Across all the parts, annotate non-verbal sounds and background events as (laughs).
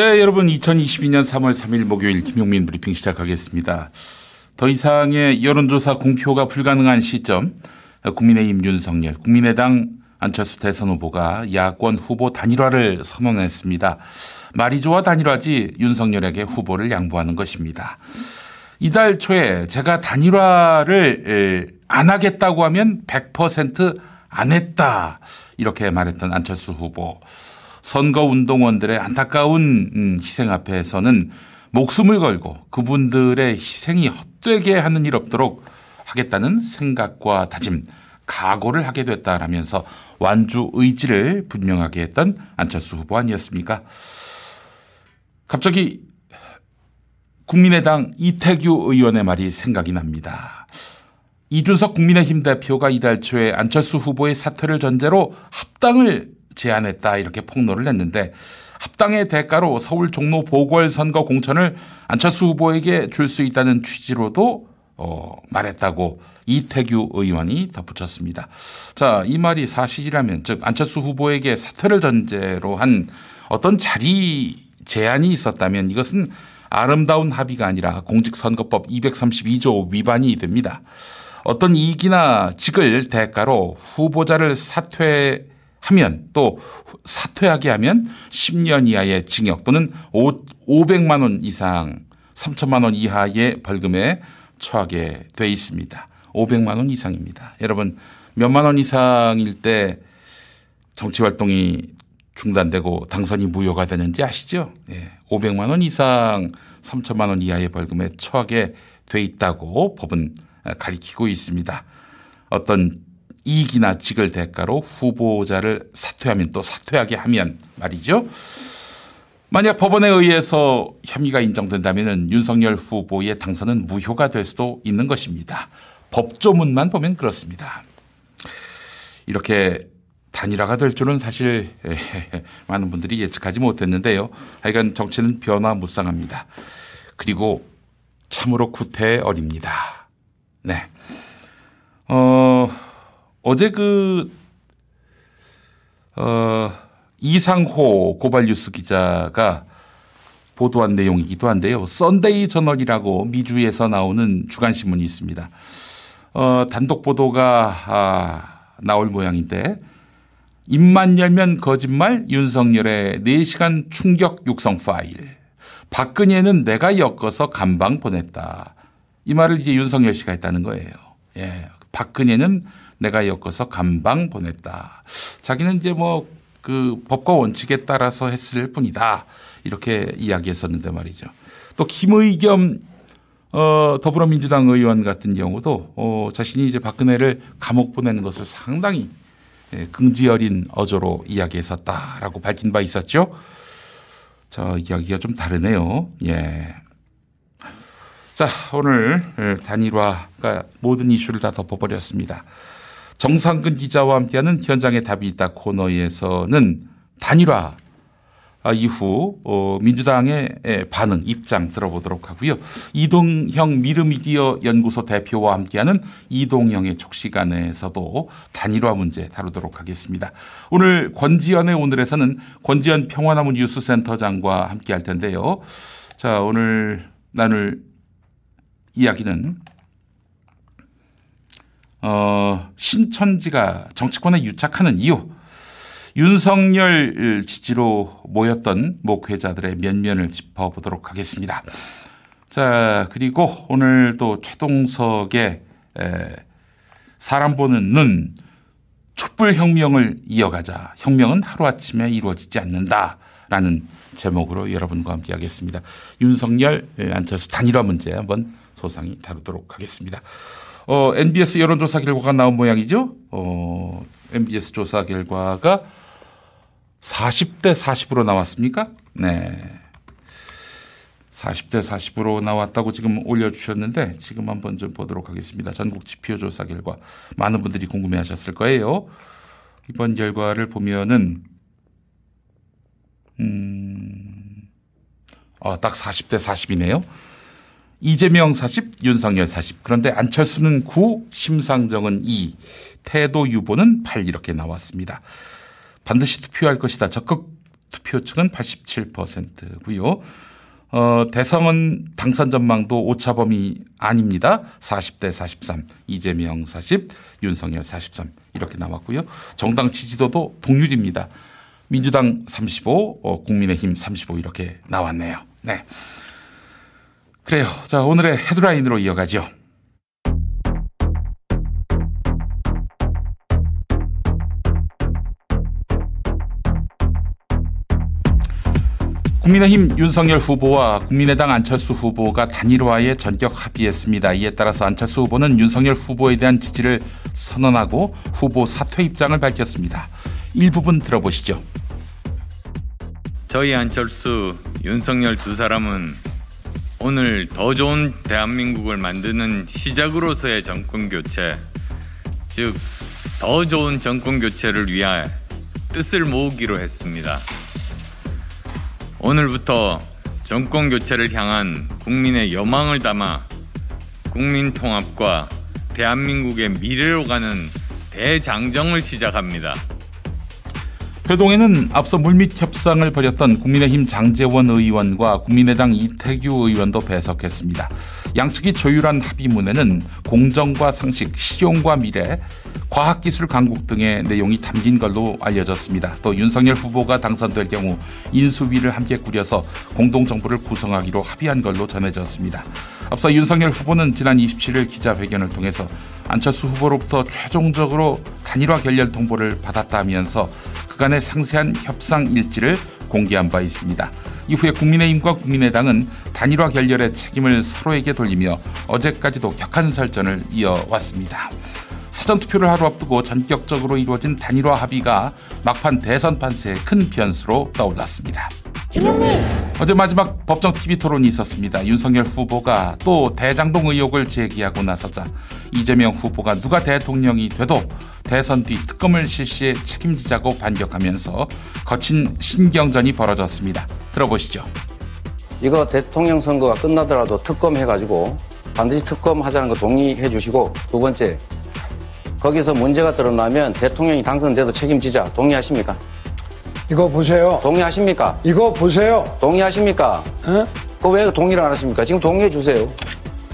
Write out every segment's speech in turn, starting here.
네, 여러분 2022년 3월 3일 목요일 김용민 브리핑 시작하겠습니다. 더 이상의 여론조사 공표가 불가능한 시점 국민의힘 윤석열, 국민의당 안철수 대선 후보가 야권 후보 단일화를 선언했습니다. 말이 좋아 단일화지 윤석열에게 후보를 양보하는 것입니다. 이달 초에 제가 단일화를 안 하겠다고 하면 100%안 했다. 이렇게 말했던 안철수 후보. 선거 운동원들의 안타까운 음, 희생 앞에서는 목숨을 걸고 그분들의 희생이 헛되게 하는 일 없도록 하겠다는 생각과 다짐, 각오를 하게 됐다라면서 완주 의지를 분명하게 했던 안철수 후보 아니었습니까? 갑자기 국민의당 이태규 의원의 말이 생각이 납니다. 이준석 국민의힘 대표가 이달 초에 안철수 후보의 사퇴를 전제로 합당을 제안했다 이렇게 폭로를 했는데 합당의 대가로 서울 종로 보궐선거 공천을 안철수 후보에게 줄 수 있다는 취지로도 어, 말했다고 이태규 의원이 덧붙였습니다. 자, 이 말이 사실이라면 즉 안철수 후보에게 사퇴를 전제로 한 어떤 자리 제안이 있었다면 이것은 아름다운 합의가 아니라 공직선거법 232조 위반이 됩니다. 어떤 이익이나 직을 대가로 후보자를 사퇴 하면 또 사퇴하게 하면 10년 이하의 징역 또는 500만 원 이상 3천만 원 이하의 벌금에 처하게 돼 있습니다. 500만 원 이상입니다. 여러분 몇만 원 이상일 때 정치 활동이 중단되고 당선이 무효가 되는지 아시죠? 예. 500만 원 이상 3천만 원 이하의 벌금에 처하게 돼 있다고 법은 가리키고 있습니다. 어떤 이익이나 직을 대가로 후보자를 사퇴하면 또 사퇴하게 하면 말이죠. 만약 법원에 의해서 혐의가 인정된다면 윤석열 후보의 당선은 무효가 될 수도 있는 것입니다. 법조문만 보면 그렇습니다. 이렇게 단일화가 될 줄은 사실 많은 분들이 예측하지 못했는데요. 하여간 정치는 변화무쌍합니다. 그리고 참으로 구태 어립니다. 네. 어, 어제 그, 어, 이상호 고발뉴스 기자가 보도한 내용이기도 한데요. 썬데이 저널이라고 미주에서 나오는 주간신문이 있습니다. 어, 단독 보도가 아, 나올 모양인데 입만 열면 거짓말 윤석열의 4시간 충격 육성 파일. 박근혜는 내가 엮어서 감방 보냈다. 이 말을 이제 윤석열 씨가 했다는 거예요. 예. 박근혜는 내가 엮어서 감방 보냈다. 자기는 이제 뭐 그 법과 원칙에 따라서 했을 뿐이다. 이렇게 이야기했었는데 말이죠. 또 김의겸 어, 더불어민주당 의원 같은 경우도 어, 자신이 이제 박근혜를 감옥 보내는 것을 상당히 예, 긍지 어린 어조로 이야기했었다라고 밝힌 바 있었죠. 저 이야기가 좀 다르네요. 예. 자, 오늘 예, 단일화가 모든 이슈를 다 덮어버렸습니다. 정상근 기자와 함께하는 현장에 답이 있다 코너에서는 단일화 이후 어, 민주당의 반응 입장 들어보도록 하고요. 이동형 미르미디어 연구소 대표와 함께하는 이동형의 촉시간에서도 단일화 문제 다루도록 하겠습니다. 오늘 권지연의 오늘에서는 권지연 평화나무 뉴스센터장과 함께할 텐데요. 자 오늘 나눌 이야기는 어, 신천지가 정치권에 유착하는 이유, 윤석열 지지로 모였던 목회자들의 면면을 짚어보도록 하겠습니다. 자, 그리고 오늘 또 최동석의 에, 사람 보는 눈, 촛불 혁명을 이어가자. 혁명은 하루아침에 이루어지지 않는다 라는 제목으로 여러분과 함께 하겠습니다. 윤석열, 안철수 단일화 문제 한번 소상히 다루도록 하겠습니다. 어, NBS 여론조사 결과가 나온 모양이죠. 어, MBS 조사 결과가 40대 40으로 나왔습니까? 네. 40대 40으로 나왔다고 지금 올려주셨는데 지금 한번 좀 보도록 하겠습니다. 전국 지표 조사 결과 많은 분들이 궁금해 하셨을 거예요. 이번 결과를 보면은, 음, 어, 딱 40대 40이네요. 이재명 40, 윤석열 40. 그런데 안철수는 9, 심상정은 2, 태도 유보는 8 이렇게 나왔습니다. 반드시 투표할 것이다. 적극 투표층은 87%고요. 어, 대성은 당선 전망도 오차 범위 아닙니다. 40대 43, 이재명 40, 윤석열 43 이렇게 나왔고요. 정당 지지도도 동률입니다. 민주당 35, 어, 국민의힘 35 이렇게 나왔네요. 네. 그래요. 자, 오늘의 헤드라인으로 이어가죠. 국민의힘 윤석열 후보와 국민의당 안철수 후보가 단일화에 전격 합의했습니다. 이에 따라서 안철수 후보는 윤석열 후보에 대한 지지를 선언하고 후보 사퇴 입장을 밝혔습니다. 일부분 들어보시죠. 저희 안철수, 윤석열 두 사람은 오늘 더 좋은 대한민국을 만드는 시작으로서의 정권 교체, 즉 더 좋은 정권 교체를 위해 뜻을 모으기로 했습니다. 오늘부터 정권 교체를 향한 국민의 여망을 담아 국민 통합과 대한민국의 미래로 가는 대장정을 시작합니다. 회동에는 앞서 물밑 협상을 벌였던 국민의힘 장재원 의원과 국민의당 이태규 의원도 배석했습니다. 양측이 조율한 합의문에는 공정과 상식, 실용과 미래, 과학기술 강국 등의 내용이 담긴 걸로 알려졌습니다. 또 윤석열 후보가 당선될 경우 인수위를 함께 꾸려서 공동정부를 구성하기로 합의한 걸로 전해졌습니다. 앞서 윤석열 후보는 지난 27일 기자회견을 통해서 안철수 후보로부터 최종적으로 단일화 결렬 통보를 받았다면서 그간의 상세한 협상 일지를 공개한 바 있습니다. 이후에 국민의힘과 국민의당은 단일화 결렬의 책임을 서로에게 돌리며 어제까지도 격한 설전을 이어왔습니다. 사전투표를 하루 앞두고 전격적으로 이루어진 단일화 합의가 막판 대선 판세의 큰 변수로 떠올랐습니다. 어제 마지막 법정 TV 토론이 있었습니다. 윤석열 후보가 또 대장동 의혹을 제기하고 나서자 이재명 후보가 누가 대통령이 돼도 대선 뒤 특검을 실시해 책임지자고 반격하면서 거친 신경전이 벌어졌습니다. 들어보시죠. 이거 대통령 선거가 끝나더라도 특검 해가지고 반드시 특검 하자는 거 동의해 주시고 두 번째 거기서 문제가 드러나면 대통령이 당선돼도 책임지자 동의하십니까? 이거 보세요. 동의하십니까? 이거 보세요. 동의하십니까? 어? 그왜 동의를 안 하십니까? 지금 동의해 주세요.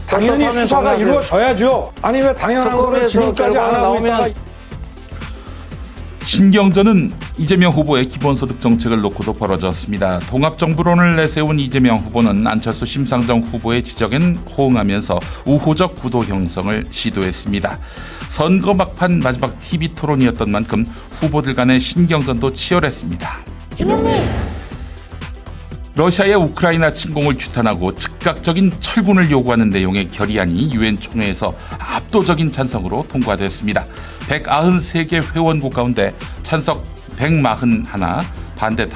당연히 수사가 동의하세요. 이루어져야죠. 아니 왜 당연한 거를 지금까지 안 하고 나오면 있다가 신경전은 이재명 후보의 기본소득 정책을 놓고도 벌어졌습니다. 통합정부론을 내세운 이재명 후보는 안철수 심상정 후보의 지적엔 호응하면서 우호적 구도 형성을 시도했습니다. 선거 막판 마지막 TV 토론이었던 만큼 후보들 간의 신경전도 치열했습니다. 러시아의 우크라이나 침공을 규탄하고 즉각적인 철군을 요구하는 내용의 결의안이 유엔 총회에서 압도적인 찬성으로 통과됐습니다. 193개 회원국 가운데 찬 성 141, 반대 5,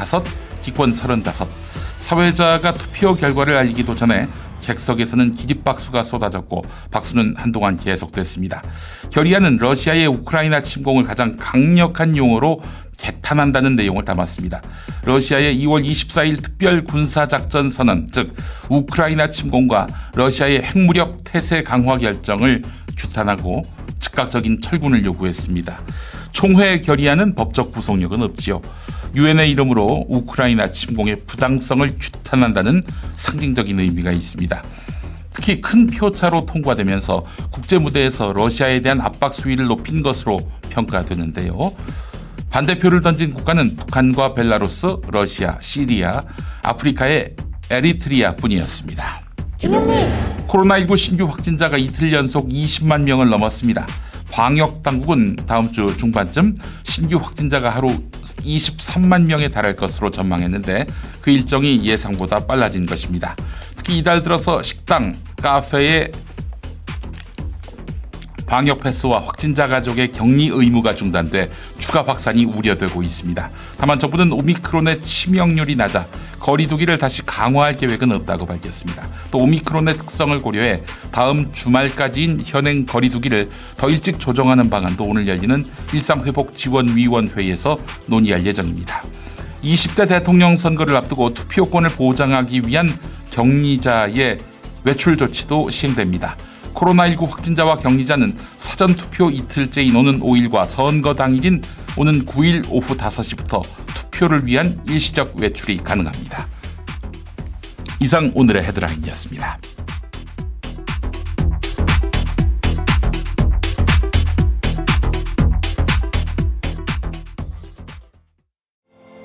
기권 35. 사회자가 투표 결과를 알리기도 전에 객석에서는 기립박수가 쏟아졌고 박수는 한동안 계속됐습니다. 결의안은 러시아의 우크라이나 침공을 가장 강력한 용어로 개탄한다는 내용을 담았습니다. 러시아의 2월 24일 특별 군사작전 선언, 즉 우크라이나 침공과 러시아의 핵무력 태세 강화 결정을 규탄하고 즉각적인 철군을 요구했습니다. 총회 결의안은 법적 구속력은 없지요. 유엔의 이름으로 우크라이나 침공의 부당성을 규탄한다는 상징적인 의미가 있습니다. 특히 큰 표차로 통과되면서 국제 무대에서 러시아에 대한 압박 수위를 높인 것으로 평가되는데요. 반대표를 던진 국가는 북한과 벨라루스, 러시아, 시리아, 아프리카의 에리트레아 뿐이었습니다. 코로나19 신규 확진자가 이틀 연속 20만 명을 넘었습니다. 방역 당국은 다음 주 중반쯤 신규 확진자가 하루 23만 명에 달할 것으로 전망했는데 그 일정이 예상보다 빨라진 것입니다. 특히 이달 들어서 식당, 카페에 방역 패스와 확진자 가족의 격리 의무가 중단돼 추가 확산이 우려되고 있습니다. 다만 정부는 오미크론의 치명률이 낮아 거리두기를 다시 강화할 계획은 없다고 밝혔습니다. 또 오미크론의 특성을 고려해 다음 주말까지인 현행 거리두기를 더 일찍 조정하는 방안도 오늘 열리는 일상회복지원위원회에서 논의할 예정입니다. 20대 대통령 선거를 앞두고 투표권을 보장하기 위한 격리자의 외출 조치도 시행됩니다. 코로나19 확진자와 격리자는 사전 투표 이틀째인 오는 5일과 선거 당일인 오는 9일 오후 5시부터 투표를 위한 일시적 외출이 가능합니다. 이상 오늘의 헤드라인이었습니다.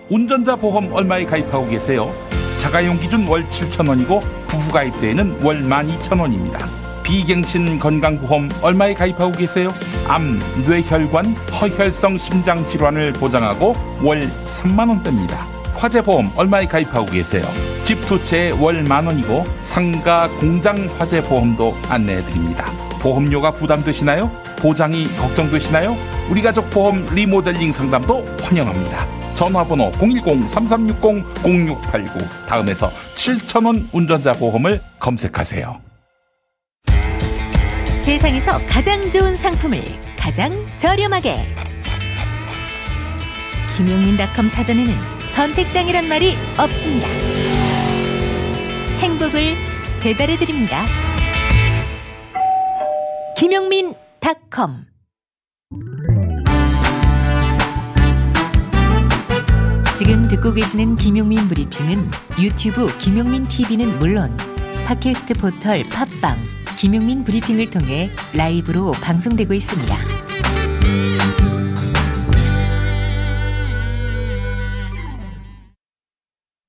운전자 보험 얼마에 가입하고 계세요? 자가용 기준 월 7,000원이고 부부 가입대에는 월 12,000원입니다. 비갱신 건강보험 얼마에 가입하고 계세요? 암, 뇌혈관, 허혈성 심장 질환을 보장하고 월 3만 원대입니다. 화재보험 얼마에 가입하고 계세요? 집 두 채에 월만 원이고 상가 공장 화재보험도 안내해 드립니다. 보험료가 부담되시나요? 보장이 걱정되시나요? 우리 가족 보험 리모델링 상담도 환영합니다. 전화번호 010-3360-0689 다음에서 7천원 운전자 보험을 검색하세요. 세상에서 가장 좋은 상품을 가장 저렴하게 김용민닷컴 사전에는 선택장이란 말이 없습니다. 행복을 배달해 드립니다. 김용민닷컴 지금 듣고 계시는 김용민 브리핑은 유튜브 김용민 TV는 물론 팟캐스트 포털 팟빵 김용민 브리핑을 통해 라이브로 방송되고 있습니다.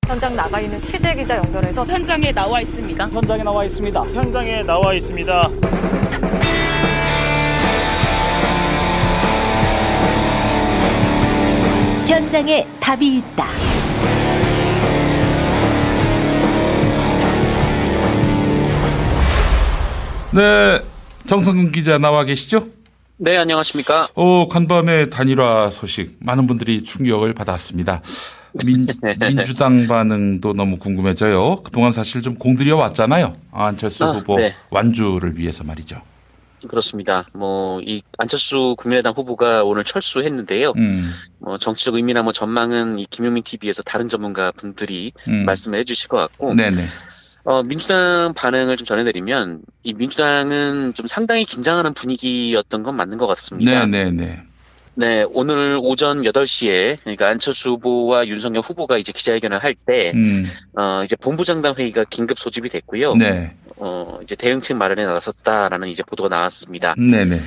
현장 나가 있는 취재 기자 연결해서 현장에 나와 있습니다. 현장에 나와 있습니다. 현장에 나와 있습니다. 현장에 답이 있다. 네, 정성근 기자 나와 계시죠? 네, 안녕하십니까? 어, 간밤에 단일화 소식 많은 분들이 충격을 받았습니다. 민, (laughs) 민주당 반응도 너무 궁금해져요. 그동안 사실 좀 공들여 왔잖아요. 안철수 아, 후보 네. 완주를 위해서 말이죠. 그렇습니다. 뭐, 이 안철수 국민의당 후보가 오늘 철수했는데요. 음, 뭐, 정치적 의미나 뭐 전망은 이 김용민 TV에서 다른 전문가 분들이 음. 말씀을 해주실 것 같고, 네네. 어, 민주당 반응을 좀 전해드리면, 이 민주당은 좀 상당히 긴장하는 분위기였던 건 맞는 것 같습니다. 네 네 네. 네, 오늘 오전 8시에, 그러니까 안철수 후보와 윤석열 후보가 이제 기자회견을 할 때, 음, 어, 이제 본부장단 회의가 긴급 소집이 됐고요. 네. 어, 이제 대응책 마련에 나섰다라는 이제 보도가 나왔습니다. 네 네.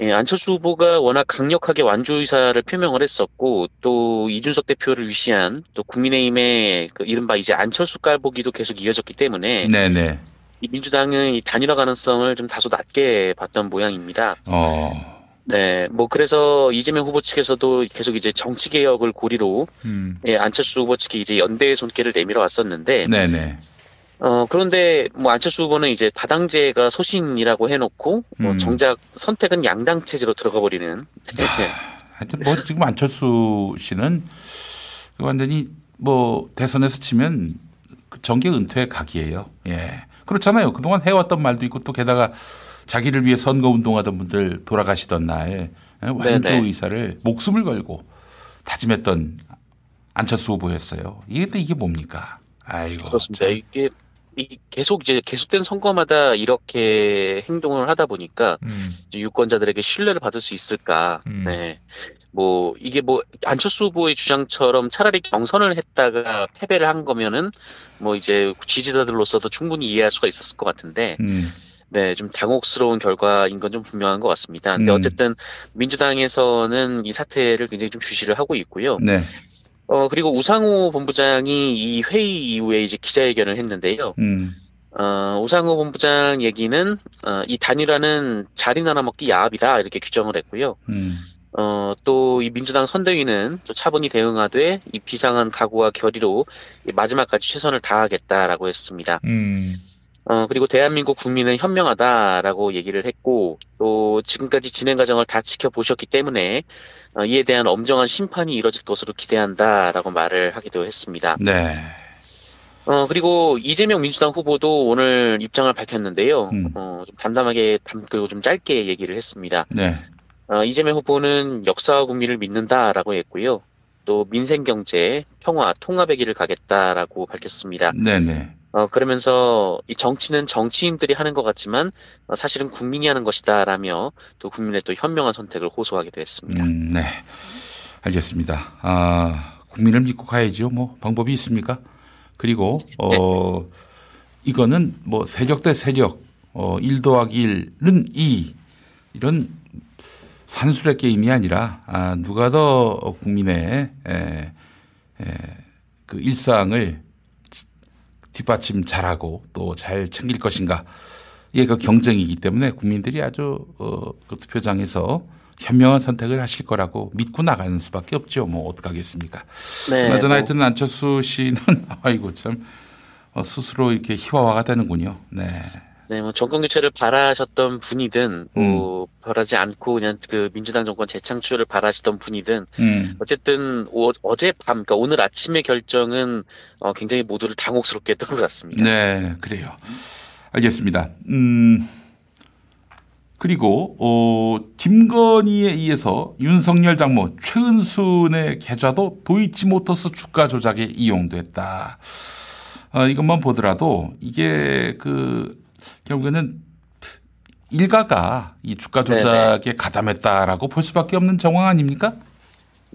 예, 안철수 후보가 워낙 강력하게 완주 의사를 표명을 했었고 또 이준석 대표를 위시한 또 국민의힘의 그 이른바 이제 안철수 깔보기도 계속 이어졌기 때문에 네네. 이 민주당은 이 단일화 가능성을 좀 다소 낮게 봤던 모양입니다. 어, 네, 뭐 그래서 이재명 후보 측에서도 계속 이제 정치 개혁을 고리로 음, 예, 안철수 후보 측이 이제 연대의 손길을 내밀어 왔었는데 네네. 어, 그런데 뭐 안철수 후보는 이제 다당제가 소신이라고 해놓고 뭐 음. 정작 선택은 양당 체제로 들어가 버리는. 하여튼 뭐 (laughs) 지금 안철수 씨는 완전히 뭐 대선에서 치면 그 정계 은퇴 각이에요. 예. 그렇잖아요. 그동안 해왔던 말도 있고 또 게다가 자기를 위해 선거 운동하던 분들 돌아가시던 날 완주 네네. 의사를 목숨을 걸고 다짐했던 안철수 후보였어요. 이게 근데 이게 뭡니까? 아이고. 그렇습니다. 참. 이게 이 계속 이제 계속된 선거마다 이렇게 행동을 하다 보니까 음. 유권자들에게 신뢰를 받을 수 있을까? 음. 네. 뭐 이게 뭐 안철수 후보의 주장처럼 차라리 경선을 했다가 패배를 한 거면은 뭐 이제 지지자들로서도 충분히 이해할 수가 있었을 것 같은데 음. 네, 좀 당혹스러운 결과인 건 좀 분명한 것 같습니다. 근데 음. 어쨌든 민주당에서는 이 사태를 굉장히 좀 주시를 하고 있고요. 네. 어, 그리고 우상호 본부장이 이 회의 이후에 이제 기자회견을 했는데요. 음. 어, 우상호 본부장 얘기는, 어, 이 단일화는 자리 나눠 먹기 야합이다, 이렇게 규정을 했고요. 음. 어, 또 이 민주당 선대위는 또 차분히 대응하되 이 비상한 각오와 결의로 이 마지막까지 최선을 다하겠다라고 했습니다. 음. 어, 그리고 대한민국 국민은 현명하다라고 얘기를 했고, 또 지금까지 진행 과정을 다 지켜보셨기 때문에, 어, 이에 대한 엄정한 심판이 이뤄질 것으로 기대한다라고 말을 하기도 했습니다. 네. 어, 그리고 이재명 민주당 후보도 오늘 입장을 밝혔는데요. 음. 어, 좀 담담하게, 담, 그리고 좀 짧게 얘기를 했습니다. 네. 어, 이재명 후보는 역사와 국민을 믿는다라고 했고요. 또 민생 경제, 평화, 통합의 길을 가겠다라고 밝혔습니다. 네네. 어, 그러면서 이 정치는 정치인들이 하는 것 같지만 어, 사실은 국민이 하는 것이다라며 또 국민의 또 현명한 선택을 호소하기도 했습니다. 음, 네. 알겠습니다. 아, 국민을 믿고 가야죠. 뭐 방법이 있습니까? 그리고 어 이거는 뭐 세력 대 세력 어 1 더하기 1은 2 이런 산술의 게임이 아니라 아 누가 더 국민의 에, 에, 그 일상을 뒷받침 잘하고 또 잘 챙길 것인가 이게 그 경쟁이기 때문에 국민들이 아주 어 그 투표장에서 현명한 선택을 하실 거라고 믿고 나가는 수밖에 없죠. 뭐 어떡하겠습니까. 네, 그나저나 뭐 하여튼 안철수 씨는 (laughs) 아이고 참 어, 스스로 이렇게 희화화가 되는군요. 네. 네, 뭐 정권 교체를 바라셨던 분이든 음. 뭐 바라지 않고 그냥 그 민주당 정권 재창출을 바라시던 분이든 음. 어쨌든 오- 어젯밤, 그러니까 오늘 아침의 결정은 어, 굉장히 모두를 당혹스럽게 했던 것 같습니다. 네, 그래요. 알겠습니다. 음. 그리고 어 김건희에 의해서 윤석열 장모 최은순의 계좌도 도이치모터스 주가 조작에 이용됐다. 어, 이것만 보더라도 이게 그 결국에는 일가가 이 주가 조작에 가담했다라고 볼 수밖에 없는 정황 아닙니까?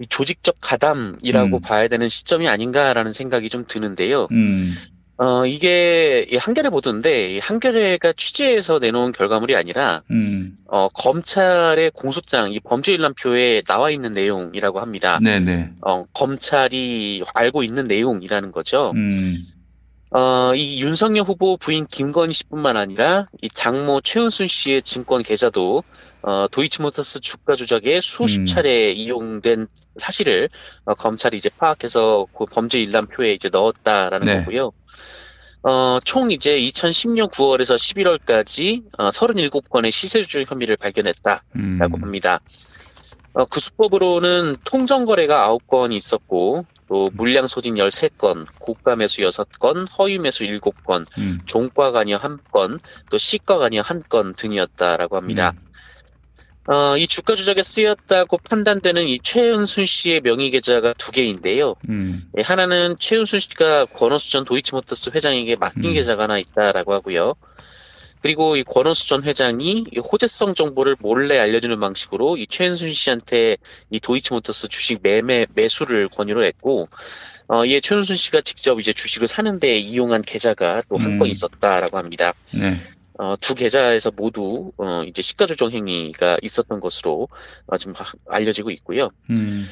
이 조직적 가담이라고 음. 봐야 되는 시점이 아닌가라는 생각이 좀 드는데요. 음. 어, 이게 이 한겨레 보도인데 이 한겨레가 취재해서 내놓은 결과물이 아니라 음. 어, 검찰의 공소장, 이 범죄 일람표에 나와 있는 내용이라고 합니다. 네네. 어, 검찰이 알고 있는 내용이라는 거죠. 음. 어, 이 윤석열 후보 부인 김건희 씨뿐만 아니라 이 장모 최은순 씨의 증권 계좌도 어, 도이치모터스 주가 조작에 수십 음. 차례 이용된 사실을 어, 검찰이 이제 파악해서 그 범죄 일람표에 이제 넣었다라는 네. 거고요. 어, 총 이제 2010년 9월에서 11월까지 어, 37건의 시세조절 혐의를 발견했다라고 음. 합니다. 어, 그 수법으로는 통정거래가 9건이 있었고, 또 물량 소진 13건, 고가 매수 6건, 허위 매수 7건, 음. 종가 관여 1건, 또 시가 관여 1건 등이었다라고 합니다. 어, 이 주가 조작에 쓰였다고 판단되는 이 최은순 씨의 명의 계좌가 두 개인데요. 음. 예, 하나는 최은순 씨가 권오수 전 도이치모터스 회장에게 맡긴 음. 계좌가 하나 있다라고 하고요. 그리고 이 권오수 전 회장이 이 호재성 정보를 몰래 알려주는 방식으로 이 최은순 씨한테 이 도이치모터스 주식 매매 매수를 권유를 했고, 어, 이에 최은순 씨가 직접 이제 주식을 사는데 이용한 계좌가 또한 음. 건 있었다라고 합니다. 네. 어, 두 계좌에서 모두 어, 이제 시가 조정 행위가 있었던 것으로 어, 지금 하- 알려지고 있고요. 음.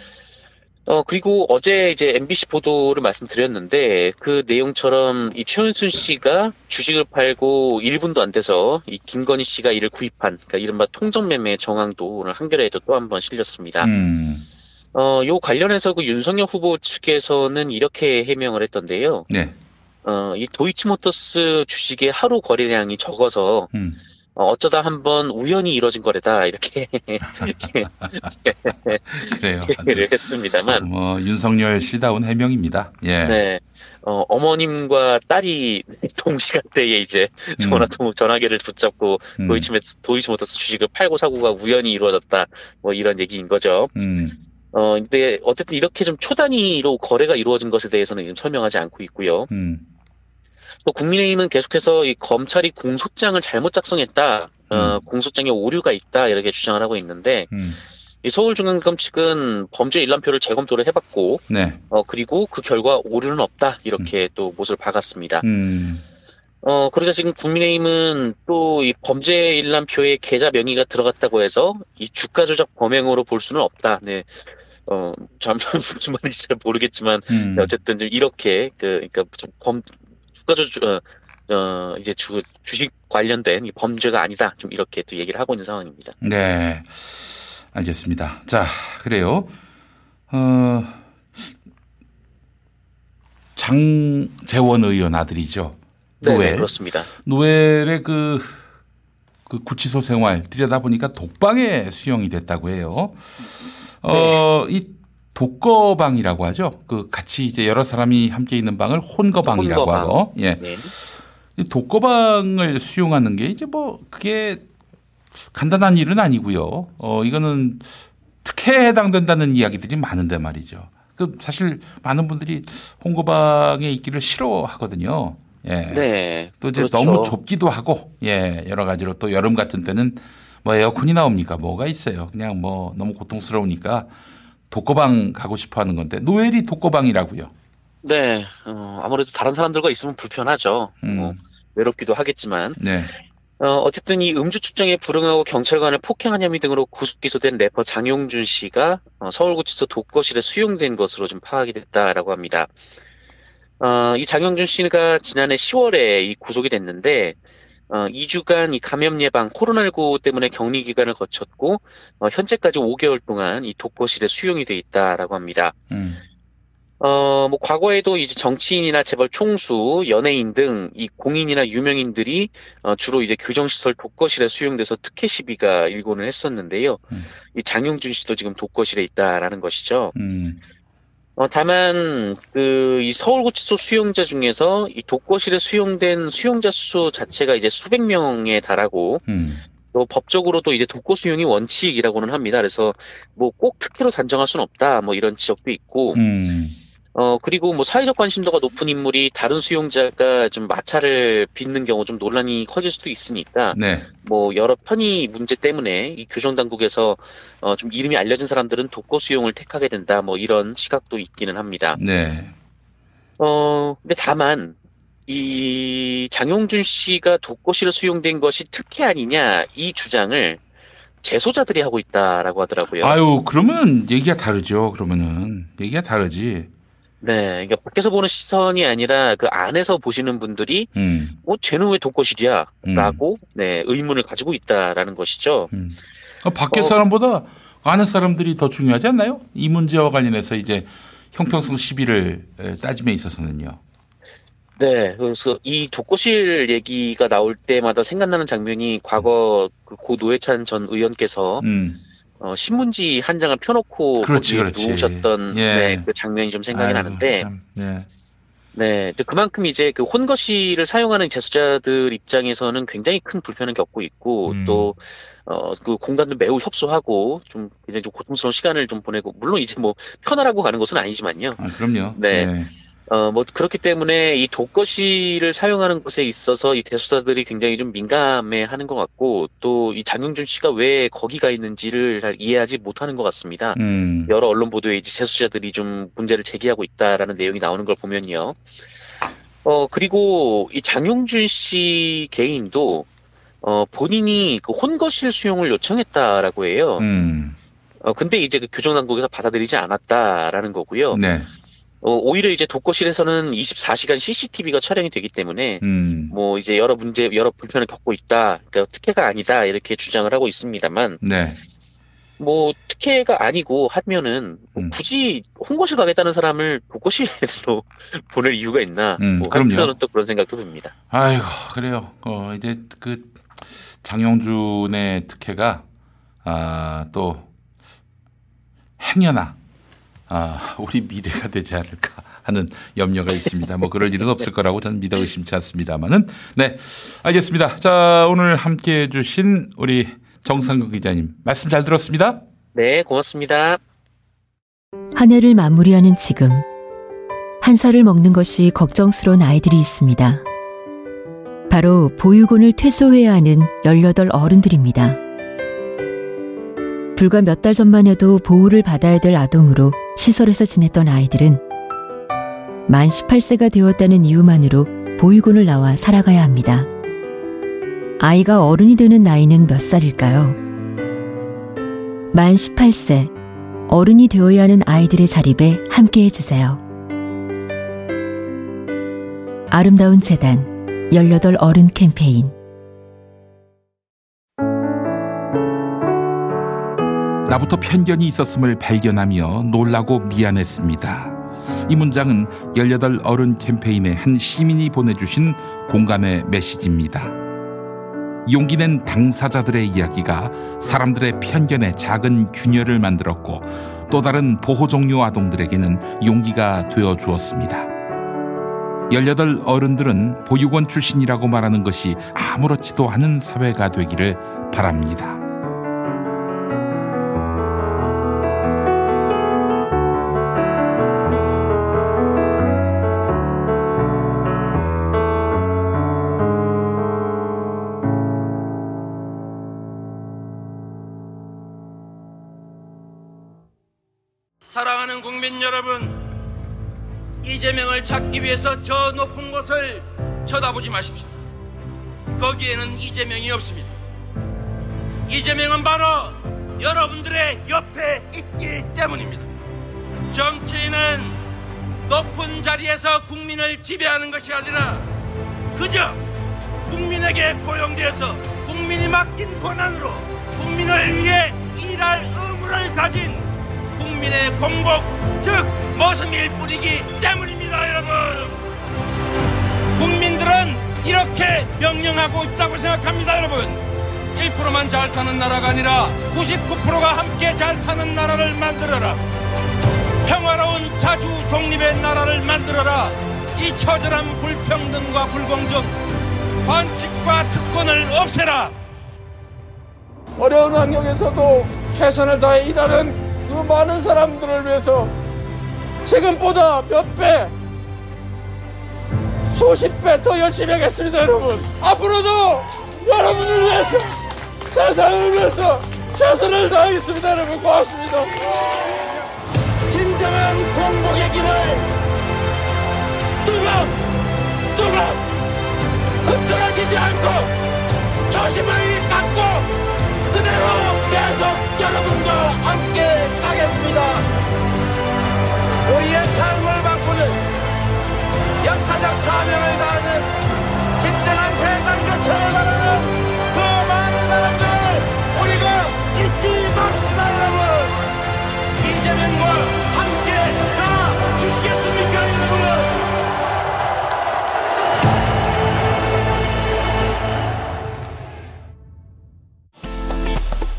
어, 그리고 어제 이제 MBC 보도를 말씀드렸는데 그 내용처럼 이 최은순 씨가 주식을 팔고 1분도 안 돼서 이 김건희 씨가 이를 구입한 그러니까 이른바 통정매매 정황도 오늘 한겨레에도 또 한 번 실렸습니다. 음. 어, 요 관련해서 그 윤석열 후보 측에서는 이렇게 해명을 했던데요. 네. 어, 이 도이치모터스 주식의 하루 거래량이 적어서 음. 어, 어쩌다 한번 우연히 이뤄진 거래다 이렇게 (laughs) 그래요. (laughs) 얘기를 했습니다만 뭐 윤석열 씨다운 해명입니다. 예. 네. 어, 어머님과 딸이 (laughs) 동시간대에 이제 전화 통 전화기를 붙잡고 음. 도이치모 도이치모터스 주식을 팔고 사고가 우연히 이루어졌다. 뭐 이런 얘기인 거죠. 음. 어, 근데 어쨌든 이렇게 좀 초단위로 거래가 이루어진 것에 대해서는 지금 설명하지 않고 있고요. 음. 또 국민의힘은 계속해서 이 검찰이 공소장을 잘못 작성했다. 어, 공소장에 오류가 있다 이렇게 주장을 하고 있는데 음. 이 서울중앙지검 측은 범죄 일람표를 재검토를 해봤고 네. 어, 그리고 그 결과 오류는 없다 이렇게 또 못을 박았습니다. 음. 어, 그러자 지금 국민의힘은 또 이 범죄 일람표에 계좌 명의가 들어갔다고 해서 이 주가 조작 범행으로 볼 수는 없다. 네. 어, 잠시만 (laughs) 무슨 말인지 잘 모르겠지만 음. 네, 어쨌든 좀 이렇게 그 그러니까 좀범 조작 어, 어 이제 주 주식 관련된 이 범죄가 아니다. 좀 이렇게 또 얘기를 하고 있는 상황입니다. 네. 알겠습니다. 자, 그래요. 어, 장재원 의원 아들이죠. 네, 네, 노엘. 그렇습니다. 노엘의 그, 그 구치소 생활 들여다보니까 독방에 수용이 됐다고 해요. 어, 이 독거방이라고 하죠. 그 같이 이제 여러 사람이 함께 있는 방을 혼거방이라고 혼거방. 하고. 예. 네. 이 독거방을 수용하는 게 이제 뭐 그게 간단한 일은 아니고요. 어, 이거는 특혜에 해당된다는 이야기들이 많은데 말이죠. 그 사실 많은 분들이 홍거방에 있기를 싫어하거든요. 예. 네. 또 이제 그렇죠. 너무 좁기도 하고 예 여러 가지로 또 여름 같은 때는 뭐 에어컨이 나옵니까 뭐가 있어요 그냥 뭐 너무 고통스러우니까 독거방 가고 싶어 하는 건데 노엘이 독거방이라고요 네. 어, 아무래도 다른 사람들과 있으면 불편하죠. 음. 뭐, 외롭기도 하겠지만. 네 어, 어쨌든 이 음주 측정에 불응하고 경찰관을 폭행한 혐의 등으로 구속 기소된 래퍼 장용준 씨가 어, 서울구치소 독거실에 수용된 것으로 좀 파악이 됐다라고 합니다. 어, 이 장용준 씨가 지난해 10월에 이 구속이 됐는데 어, 2주간 이 감염 예방 코로나19 때문에 격리 기간을 거쳤고 어, 현재까지 5개월 동안 이 독거실에 수용이 돼 있다라고 합니다. 음. 어, 뭐, 과거에도 이제 정치인이나 재벌 총수, 연예인 등 이 공인이나 유명인들이 어, 주로 이제 교정시설 독거실에 수용돼서 특혜 시비가 일곤을 했었는데요. 음. 이 장용준 씨도 지금 독거실에 있다라는 것이죠. 음. 어, 다만, 그, 이 서울구치소 수용자 중에서 이 독거실에 수용된 수용자 수 자체가 이제 수백 명에 달하고 음. 또 법적으로도 이제 독거 수용이 원칙이라고는 합니다. 그래서 뭐 꼭 특혜로 단정할 수는 없다. 뭐 이런 지적도 있고, 음. 어, 그리고 뭐 사회적 관심도가 높은 인물이 다른 수용자가 좀 마찰을 빚는 경우 좀 논란이 커질 수도 있으니까, 네 뭐 여러 편의 문제 때문에 이 교정 당국에서 어, 좀 이름이 알려진 사람들은 독거 수용을 택하게 된다. 뭐 이런 시각도 있기는 합니다. 네. 어, 근데 다만, 이 장용준 씨가 독거실에 수용된 것이 특혜 아니냐, 이 주장을 재소자들이 하고 있다라고 하더라고요. 아유 그러면 얘기가 다르죠 그러면은 얘기가 다르지 네, 그러니까 밖에서 보는 시선이 아니라 그 안에서 보시는 분들이 음. 어, 쟤는 왜 독거실이야? 음. 라고, 네, 의문을 가지고 있다라는 것이죠. 음. 어, 밖에 어. 사람보다 아는 사람들이 더 중요하지 않나요? 이 문제와 관련해서 이제 형평성 시비를 에, 따짐에 있어서는요. 네, 그래서 이 독거실 얘기가 나올 때마다 생각나는 장면이 과거 그 고 노회찬 전 의원께서 음. 어, 신문지 한 장을 펴놓고 그렇지, 그렇지. 누우셨던 예. 네, 그 장면이 좀 생각이 아이고, 나는데, 참, 네. 네, 그만큼 이제 그 혼거실을 사용하는 재수자들 입장에서는 굉장히 큰 불편을 겪고 있고 음. 또 어, 그 공간도 매우 협소하고 좀 굉장히 좀 고통스러운 시간을 좀 보내고 물론 이제 뭐 편하라고 가는 것은 아니지만요. 아, 그럼요. 네. 어, 뭐 그렇기 때문에 이 독거실을 사용하는 것에 있어서 이 재수자들이 굉장히 좀 민감해 하는 것 같고 또 이 장영준 씨가 왜 거기가 있는지를 잘 이해하지 못하는 것 같습니다. 음. 여러 언론 보도에 이제 재수자들이 좀 문제를 제기하고 있다라는 내용이 나오는 걸 보면요. 어, 그리고 이 장용준 씨 개인도 어, 본인이 그 혼거실 수용을 요청했다라고 해요. 음. 어, 근데 이제 그 교정당국에서 받아들이지 않았다라는 거고요. 네. 어, 오히려 이제 독거실에서는 24시간 CCTV가 촬영이 되기 때문에 음. 뭐 이제 여러 문제, 여러 불편을 겪고 있다. 그러니까 특혜가 아니다. 이렇게 주장을 하고 있습니다만 네. 뭐 특혜가 아니고 하면은 뭐 음. 굳이 홍거실 가겠다는 사람을 독거실로 (laughs) 보낼 이유가 있나? 음, 뭐 그럼요. 한편으로는 또 그런 생각도 듭니다. 아이고 그래요. 어 이제 그 장영준의 특혜가 아또 행여나 아 우리 미래가 되지 않을까 하는 염려가 있습니다. 뭐 그럴 일은 없을 거라고 저는 믿어 의심치 않습니다만은 네 알겠습니다. 자 오늘 함께해 주신 우리 정상국 기자님 말씀 잘 들었습니다. 네, 고맙습니다. 한 해를 마무리하는 지금 한 살을 먹는 것이 걱정스러운 아이들이 있습니다. 바로 보육원을 퇴소해야 하는 18 어른들입니다. 불과 몇 달 전만 해도 보호를 받아야 될 아동으로 시설에서 지냈던 아이들은 만 18세가 되었다는 이유만으로 보육원을 나와 살아가야 합니다. 아이가 어른이 되는 나이는 몇 살일까요? 만 18세, 어른이 되어야 하는 아이들의 자립에 함께 해주세요. 아름다운 재단 18 어른 캠페인 나부터 편견이 있었음을 발견하며 놀라고 미안했습니다. 이 문장은 18 어른 캠페인의 한 시민이 보내주신 공감의 메시지입니다. 용기 낸 당사자들의 이야기가 사람들의 편견에 작은 균열을 만들었고 또 다른 보호 종류 아동들에게는 용기가 되어 주었습니다. 18 어른들은 보육원 출신이라고 말하는 것이 아무렇지도 않은 사회가 되기를 바랍니다. 위해서 저 높은 곳을 쳐다보지 마십시오. 거기에는 이재명이 없습니다. 이재명은 바로 여러분들의 옆에 있기 때문입니다. 정치인은 높은 자리에서 국민을 지배하는 것이 아니라 그저 국민에게 포용되어서 국민이 맡긴 권한으로 국민을 위해 일할 의무를 가진 국민의 공복, 즉 모습일 뿐이기 때문입니다. 국민들은 이렇게 명령하고 있다고 생각합니다, 여러분. 1%만 잘 사는 나라가 아니라 99%가 함께 잘 사는 나라를 만들어라. 평화로운 자주 독립의 나라를 만들어라. 이 처절한 불평등과 불공정, 반칙과 특권을 없애라. 어려운 환경에서도 최선을 다해 일하는 그 많은 사람들을 위해서 지금보다 몇 배, 수십 배 더 열심히 하겠습니다, 여러분. 앞으로도 여러분을 위해서, 세상을 위해서 최선을 다하겠습니다, 여러분. 고맙습니다. 진정한 공복의 길을 뚜벅 뚜벅 흐트러지지 않고 조심을 갖고 그대로 계속 여러분과 함께 가겠습니다. 우리의 삶을 역사적 사명을 다하는 진정한 세상 교체를 바라는 그 많은 사람들을 우리가 잊지 맙시다 여러분. 이재명과 함께 가 주시겠습니까, 여러분?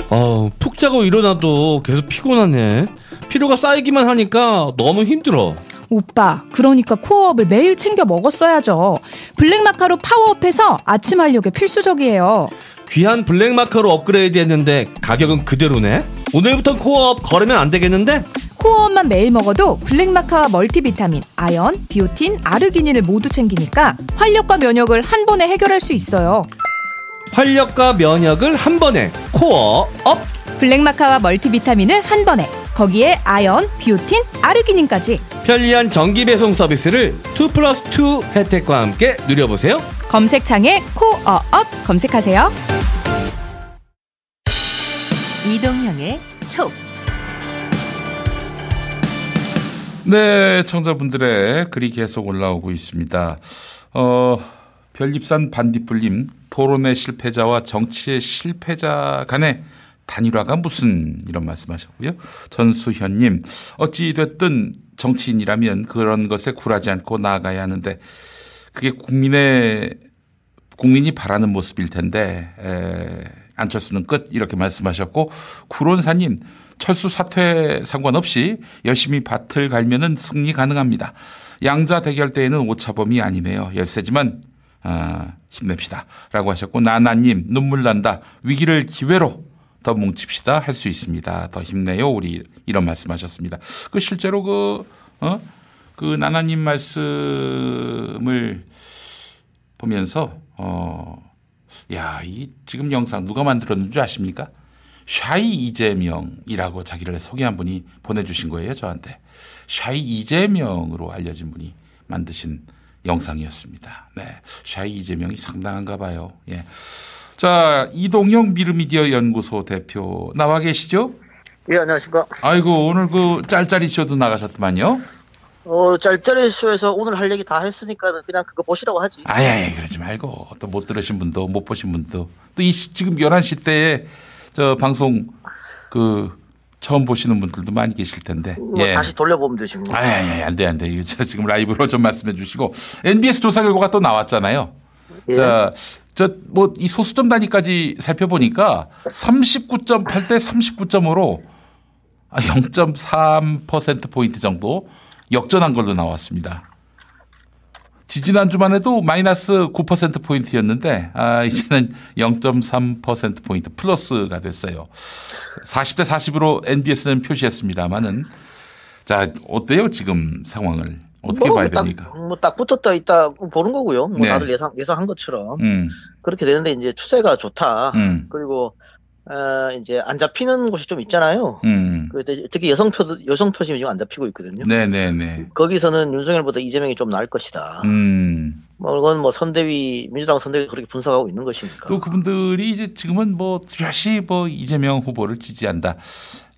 어, 푹 자고 일어나도 계속 피곤하네. 피로가 쌓이기만 하니까 너무 힘들어. 오빠, 그러니까 코어업을 매일 챙겨 먹었어야죠. 블랙마카로 파워업해서 아침 활력에 필수적이에요. 귀한 블랙마카로 업그레이드 했는데 가격은 그대로네? 오늘부터 코어업 거르면 안 되겠는데? 코어업만 매일 먹어도 블랙마카와 멀티비타민, 아연, 비오틴, 아르기닌을 모두 챙기니까 활력과 면역을 한 번에 해결할 수 있어요. 활력과 면역을 한 번에 코어업! 블랙마카와 멀티비타민을 한 번에 거기에 아연, 비오틴, 아르기닌까지 편리한 정기 배송 서비스를 2 플러스 2 혜택과 함께 누려보세요. 검색창에 코어업 검색하세요. 이동형의 촉. 네, 애청자분들의 글이 계속 올라오고 있습니다. 어, 별립산 반딧불님, 토론의 실패자와 정치의 실패자 간의 단일화가 무슨 이런 말씀하셨고요. 전수현님, 어찌 됐든 정치인이라면 그런 것에 굴하지 않고 나아가야 하는데 그게 국민의 국민이 바라는 모습일 텐데 에, 안철수는 끝 이렇게 말씀하셨고 구론사님 철수 사퇴 상관없이 열심히 밭을 갈면은 승리 가능합니다. 양자 대결 때에는 오차범위 아니네요. 열세지만 아, 힘냅시다 라고 하셨고 나나님 눈물 난다 위기를 기회로 더 뭉칩시다 할 수 있습니다. 더 힘내요 우리 이런 말씀하셨습니다. 그 실제로 그 어? 그 나나님 말씀을 보면서 어, 야, 이 지금 영상 누가 만들었는 줄 아십니까? 샤이 이재명이라고 자기를 소개한 분이 보내주신 거예요, 저한테. 샤이 이재명으로 알려진 분이 만드신 영상이었습니다. 네. 샤이 이재명이 상당한가 봐요. 예. 자, 이동영 미르미디어 연구소 대표 나와 계시죠? 예, 안녕하십니까. 아이고, 오늘 그 짤짤이 쇼도 나가셨더만요. 어, 짤짤이 쇼에서 오늘 할 얘기 다 했으니까 그냥 그거 보시라고 하지. 아예 그러지 말고 또 못 들으신 분도 못 보신 분도 또 이 지금 11시 때에 저 방송 그 처음 보시는 분들도 많이 계실 텐데. 뭐 다시 돌려보면 되지 뭐. 아예 안 돼, 안 돼. 이거 저 지금 라이브로 좀 말씀해 주시고 NBS 조사 결과가 또 나왔잖아요. 예. 자, 저 뭐 이 소수점 단위까지 살펴보니까 39.8 대 39.5로 0.3% 포인트 정도 역전한 걸로 나왔습니다. 지지난 주만 해도 마이너스 9% 포인트였는데 아 이제는 0.3% 포인트 플러스가 됐어요. 40대 40으로 NBS는 표시했습니다만은 자 어때요 지금 상황을 어떻게 뭐 봐야 딱, 됩니까? 뭐 딱 붙었다 있다 보는 거고요. 뭐 네. 다들 예상 예상한 것처럼 음, 그렇게 되는데 이제 추세가 좋다. 음. 그리고 어, 이제 안 잡히는 곳이 좀 있잖아요. 음. 그 특히 여성 표 여성 표심이 지금 안 잡히고 있거든요. 네네네. 거기서는 윤석열보다 이재명이 좀 나을 것이다. 음. 뭐 이건 뭐 선대위 민주당 선대위 그렇게 분석하고 있는 것이니까. 또 그분들이 이제 지금은 뭐 뚜렷이 뭐 이재명 후보를 지지한다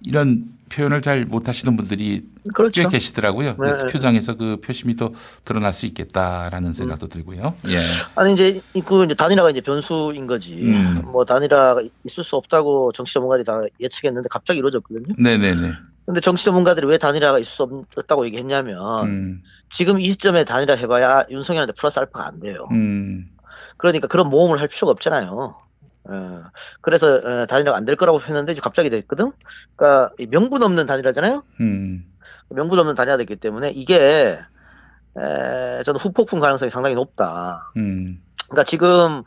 이런 표현을 잘 못하시는 분들이 그렇죠. 꽤 계시더라고요. 네. 그 표정에서 그 표심이 또 드러날 수 있겠다라는 생각도 들고요. 예. 아니 이제 그 이제 단일화가 이제 변수인 거지. 음. 뭐 단일화가 있을 수 없다고 정치 전문가들이 다 예측했는데 갑자기 이루어졌거든요. 네네네. 근데 정치 전문가들이 왜 단일화가 있을 수 없다고 얘기했냐면 음. 지금 이 시점에 단일화 해봐야 윤석열한테 플러스 알파가 안 돼요. 음. 그러니까 그런 모험을 할 필요가 없잖아요. 어, 그래서 어, 단일화가 안 될 거라고 했는데 이제 갑자기 됐거든. 그러니까 이 명분 없는 단일화잖아요. 음. 명분 없는 단일화 됐기 때문에 이게 에, 저는 후폭풍 가능성이 상당히 높다. 음. 그러니까 지금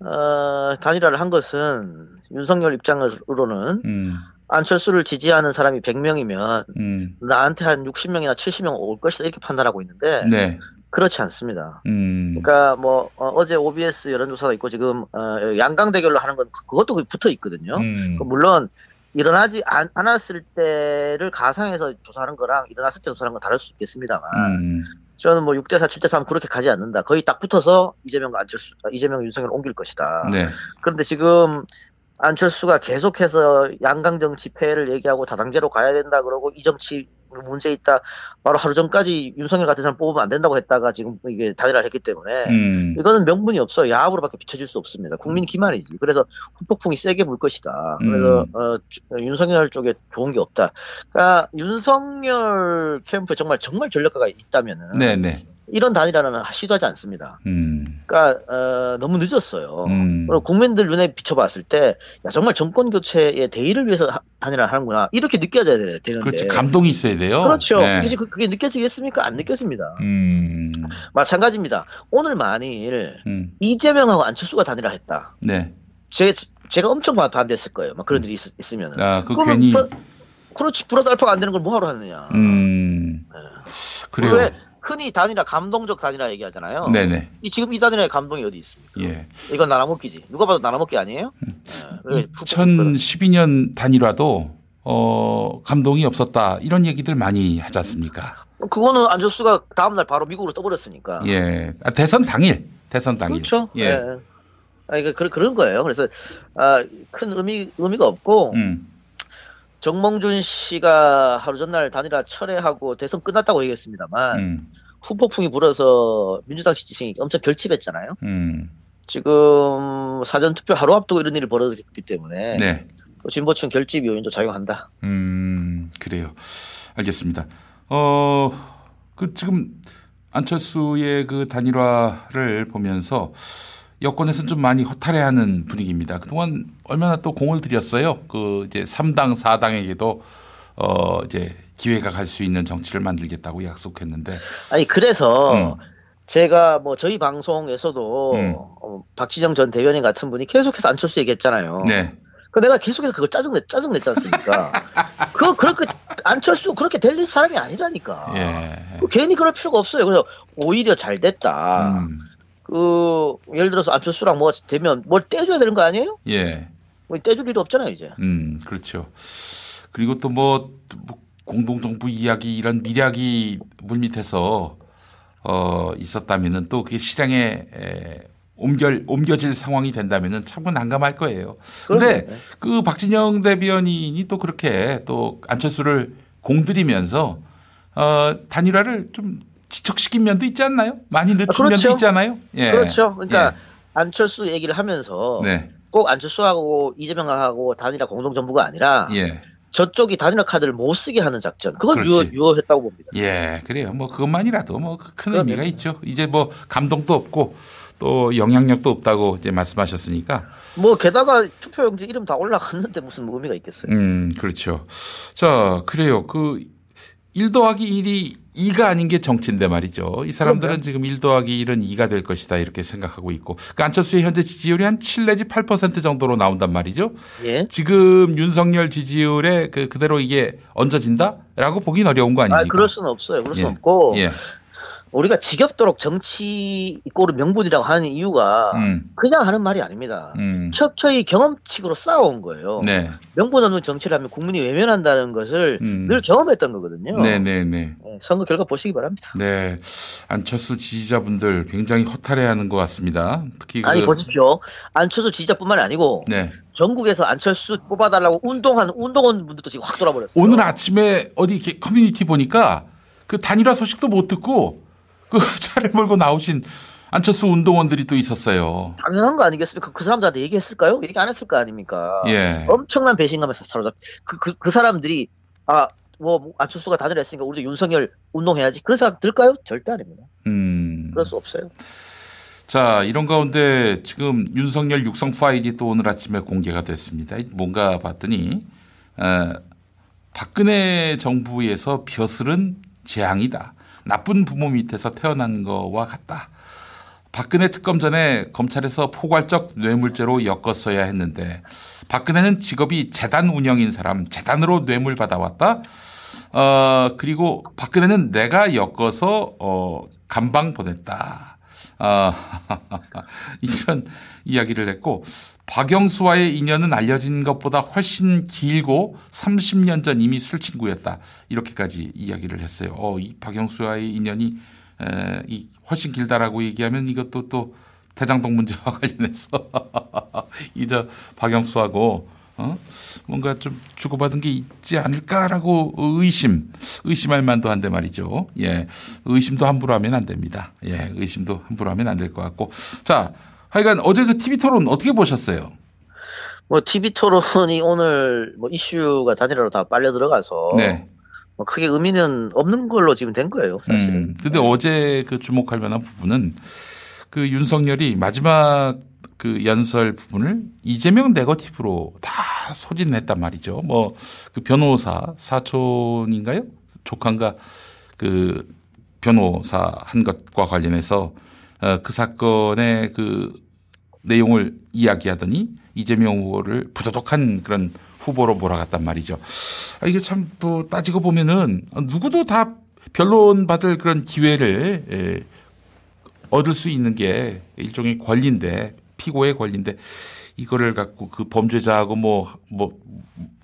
어, 단일화를 한 것은 윤석열 입장으로는 음. 안철수를 지지하는 사람이 100명이면 음. 나한테 한 60명이나 70명 올 것이다 이렇게 판단하고 있는데 네. 그렇지 않습니다. 음. 그러니까 뭐 어, 제 OBS 여론조사가 있고 지금 어, 양강 대결로 하는 건 그- 그것도 붙어 있거든요. 음. 그 물론 일어나지 않, 않았을 때를 가상해서 조사하는 거랑 일어났을 때 조사하는 건 다를 수 있겠습니다만 음. 저는 뭐 6대4, 7대3 그렇게 가지 않는다. 거의 딱 붙어서 이재명과 안철수, 아, 이재명, 윤석열 옮길 것이다. 네. 그런데 지금 안철수가 계속해서 양강정 집회를 얘기하고 다당제로 가야 된다 그러고 이 정치 문제 있다. 바로 하루 전까지 윤석열 같은 사람 뽑으면 안 된다고 했다가 지금 이게 단일화를 했기 때문에 음. 이거는 명분이 없어요. 야합으로밖에 비춰질 수 없습니다. 국민 기만이지. 그래서 후폭풍이 세게 불 것이다. 그래서 음. 어, 주- 윤석열 쪽에 좋은 게 없다. 그러니까 윤석열 캠프에 정말 정말 전력가가 있다면은 네네. 이런 단일화는 시도하지 않습니다. 음. 그러니까 어, 너무 늦었어요. 음. 국민들 눈에 비춰봤을 때, 야, 정말 정권 교체의 대의를 위해서 하- 단일화를 하는구나. 이렇게 느껴져야 되- 되는데. 그렇죠. 감동이 있어야 돼요. 그렇죠. 네. 이게, 그게 느껴지겠습니까? 안 느껴집니다. 음. 마찬가지입니다. 오늘 만일 음. 이재명하고 안철수가 단일화했다. 네. 제, 제가 엄청 반- 반대했을 거예요. 막 그런 일이 있, 있으면. 아, 그 괜히. 그렇지. 플러스 알파가 안 되는 걸 뭐하러 하느냐. 음. 그래요. 왜 흔히 단일화, 감동적 단일화 얘기하잖아요. 네네. 이, 지금 이 단일화의 감동이 어디 있습니까? 예. 이건 나눠먹기지. 누가 봐도 나눠먹기 아니에요? 음. 푸- 2012년 단일화도 어 감동이 없었다 이런 얘기들 많이 하지 않습니까? 그거는 안철수가 다음날 바로 미국으로 떠버렸으니까. 예. 아, 대선 당일. 대선 당일. 그렇죠. 예. 예. 아, 그런 그런 거예요. 그래서 아, 큰 의미 의미가 없고 음. 정몽준 씨가 하루 전날 단일화 철회하고 대선 끝났다고 얘기했습니다만 음. 후폭풍이 불어서 민주당 지지층이 엄청 결집했잖아요. 음. 지금 사전 투표 하루 앞두고 이런 일이 벌어졌기 때문에 네. 또 진보층 결집 요인도 작용한다. 음, 그래요. 알겠습니다. 어, 그 지금 안철수의 그 단일화를 보면서 여권에서는 좀 많이 허탈해하는 분위기입니다. 그동안 얼마나 또 공을 들였어요. 그 이제 3당, 4당에게도 어, 이제 기회가 갈 수 있는 정치를 만들겠다고 약속했는데. 아니 그래서 음. 제가 뭐 저희 방송에서도 음. 어, 박진영 전 대변인 같은 분이 계속해서 안철수 얘기했잖아요. 네. 그 내가 계속해서 그걸 짜증내 짜증냈지 않습니까? (laughs) 그 그렇게 안철수 그렇게 될 사람이 아니라니까. 예. 그 괜히 그럴 필요가 없어요. 그래서 오히려 잘 됐다. 음. 그 예를 들어서 안철수랑 뭐 되면 뭘 떼줘야 되는 거 아니에요? 예. 뭐 떼줄 일이 없잖아요 이제. 음, 그렇죠. 그리고 또 뭐 공동정부 이야기 이런 미략이 물밑에서 어 있었다면은 또 그게 실행에 에, 옮겨 옮겨질 상황이 된다면은 참 난감할 거예요. 근데 그 박진영 대변인이 또 그렇게 또 안철수를 공들이면서 어 단일화를 좀 지척시킨 면도 있지 않나요? 많이 늦춘 그렇죠. 면도 있잖아요. 예. 그렇죠. 그러니까 안철수 얘기를 하면서 네. 꼭 안철수하고 이재명하고 단일화 공동정부가 아니라 예. 저쪽이 단일화 카드를 못 쓰게 하는 작전. 그걸 그렇지. 유효, 유효했다고 봅니다. 예, 그래요. 뭐 그것만이라도 뭐 큰 의미가 있죠. 이제 뭐 감동도 없고 또 영향력도 없다고 이제 말씀하셨으니까. 뭐 게다가 투표용지 이름 다 올라갔는데 무슨 의미가 있겠어요. 음, 그렇죠. 자, 그래요. 그 1 더하기 1이 2가 아닌 게 정치인데 말이죠. 이 사람들은 그럼요. 지금 1 더하기 1은 2가 될 것이다 이렇게 생각하고 있고. 그러니까 안철수의 현재 지지율이 한7 내지 8% 정도로 나온단 말이죠. 예. 지금 윤석열 지지율에 그 그대로 이게 얹어진다라고 보긴 어려운 거 아, 아닙니까? 그럴 수는 없어요. 그럴 예. 없고 예. 우리가 지겹도록 정치 이꼬르 명분이라고 하는 이유가 음. 그냥 하는 말이 아닙니다. 음. 척척이 경험칙으로 쌓아온 거예요. 네. 명분 없는 정치를 하면 국민이 외면한다는 것을 음. 늘 경험했던 거거든요. 네네 네. 네, 선거 결과 보시기 바랍니다. 네. 안철수 지지자분들 굉장히 허탈해하는 것 같습니다. 특히 아니 그- 보십시오. 안철수 지지자뿐만이 아니고 네. 전국에서 안철수 뽑아달라고 운동한 운동원 분들도 지금 확 돌아버렸어요. 오늘 아침에 어디 이렇게 커뮤니티 보니까 그 단일화 소식도 못 듣고 그 (laughs) 차를 몰고 나오신 안철수 운동원들이 또 있었어요. 당연한 거 아니겠습니까? 그, 그 사람들한테 얘기했을까요? 얘기 안 했을 거 아닙니까? 예. 엄청난 배신감에 사로잡. 그, 그, 그 사람들이 아, 뭐 안철수가 단일했으니까 우리도 윤석열 운동해야지. 그런 사람 들까요? 절대 아닙니다. 음. 그럴 수 없어요. 자, 이런 가운데 지금 윤석열 육성 파일이 또 오늘 아침에 공개가 됐습니다. 뭔가 봤더니 어, 박근혜 정부에서 벼슬은 재앙이다. 나쁜 부모 밑에서 태어난 거와 같다. 박근혜 특검 전에 검찰에서 포괄적 뇌물죄로 엮었어야 했는데 박근혜는 직업이 재단 운영인 사람, 재단으로 뇌물 받아왔다. 어, 그리고 박근혜는 내가 엮어서 어, 감방 보냈다. 아, (laughs) 이런 이야기를 했고 박영수와의 인연은 알려진 것보다 훨씬 길고 30년 전 이미 술친구였다. 이렇게까지 이야기를 했어요. 어, 이 박영수와의 인연이 에, 이 훨씬 길다라고 얘기하면 이것도 또 대장동 문제와 (laughs) 관련해서 (laughs) 이저 박영수하고 어? 뭔가 좀 주고받은 게 있지 않을까라고 의심, 의심할 만도 한데 말이죠. 예. 의심도 함부로 하면 안 됩니다. 예. 의심도 함부로 하면 안 될 것 같고. 자, 하여간 어제 그 TV 토론 어떻게 보셨어요? 뭐 TV 토론이 오늘 뭐 이슈가 단일화로 다 빨려 들어가서 네. 뭐 크게 의미는 없는 걸로 지금 된 거예요. 사실은. 음, 근데 어제 그 주목할 만한 부분은 그 윤석열이 마지막 그 연설 부분을 이재명 네거티브로 다 소진했단 말이죠. 뭐 그 변호사 사촌인가요? 조카인가 그 변호사 한 것과 관련해서 어, 그 사건의 그 내용을 이야기하더니 이재명 후보를 부도덕한 그런 후보로 몰아갔단 말이죠. 아, 이게 참 또 따지고 보면은 누구도 다 변론 받을 그런 기회를 예, 얻을 수 있는 게 일종의 권리인데 피고의 권리인데 이거를 갖고 그 범죄자하고 뭐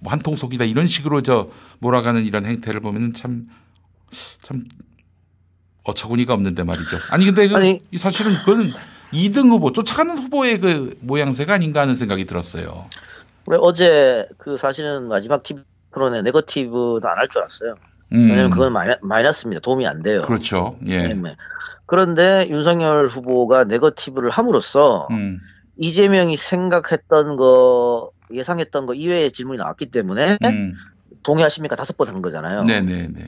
뭐 한통 속이다 이런 식으로 저 몰아가는 이런 행태를 보면은 참 참 어처구니가 없는데 말이죠. 아니 근데 그, 이 사실은 그거는 2등 후보 쫓아가는 후보의 그 모양새가 아닌가 하는 생각이 들었어요. 그래 어제 그 사실은 마지막 TV 토론에 네거티브도 안 할 줄 알았어요. 음. 왜냐면 그건 마이너, 마이너스입니다. 도움이 안 돼요. 그렇죠. 예. 네. 그런데 윤석열 후보가 네거티브를 함으로써 음. 이재명이 생각했던 거 예상했던 거 이외의 질문이 나왔기 때문에 음. 동의하십니까 다섯 번 한 거잖아요. 네네네.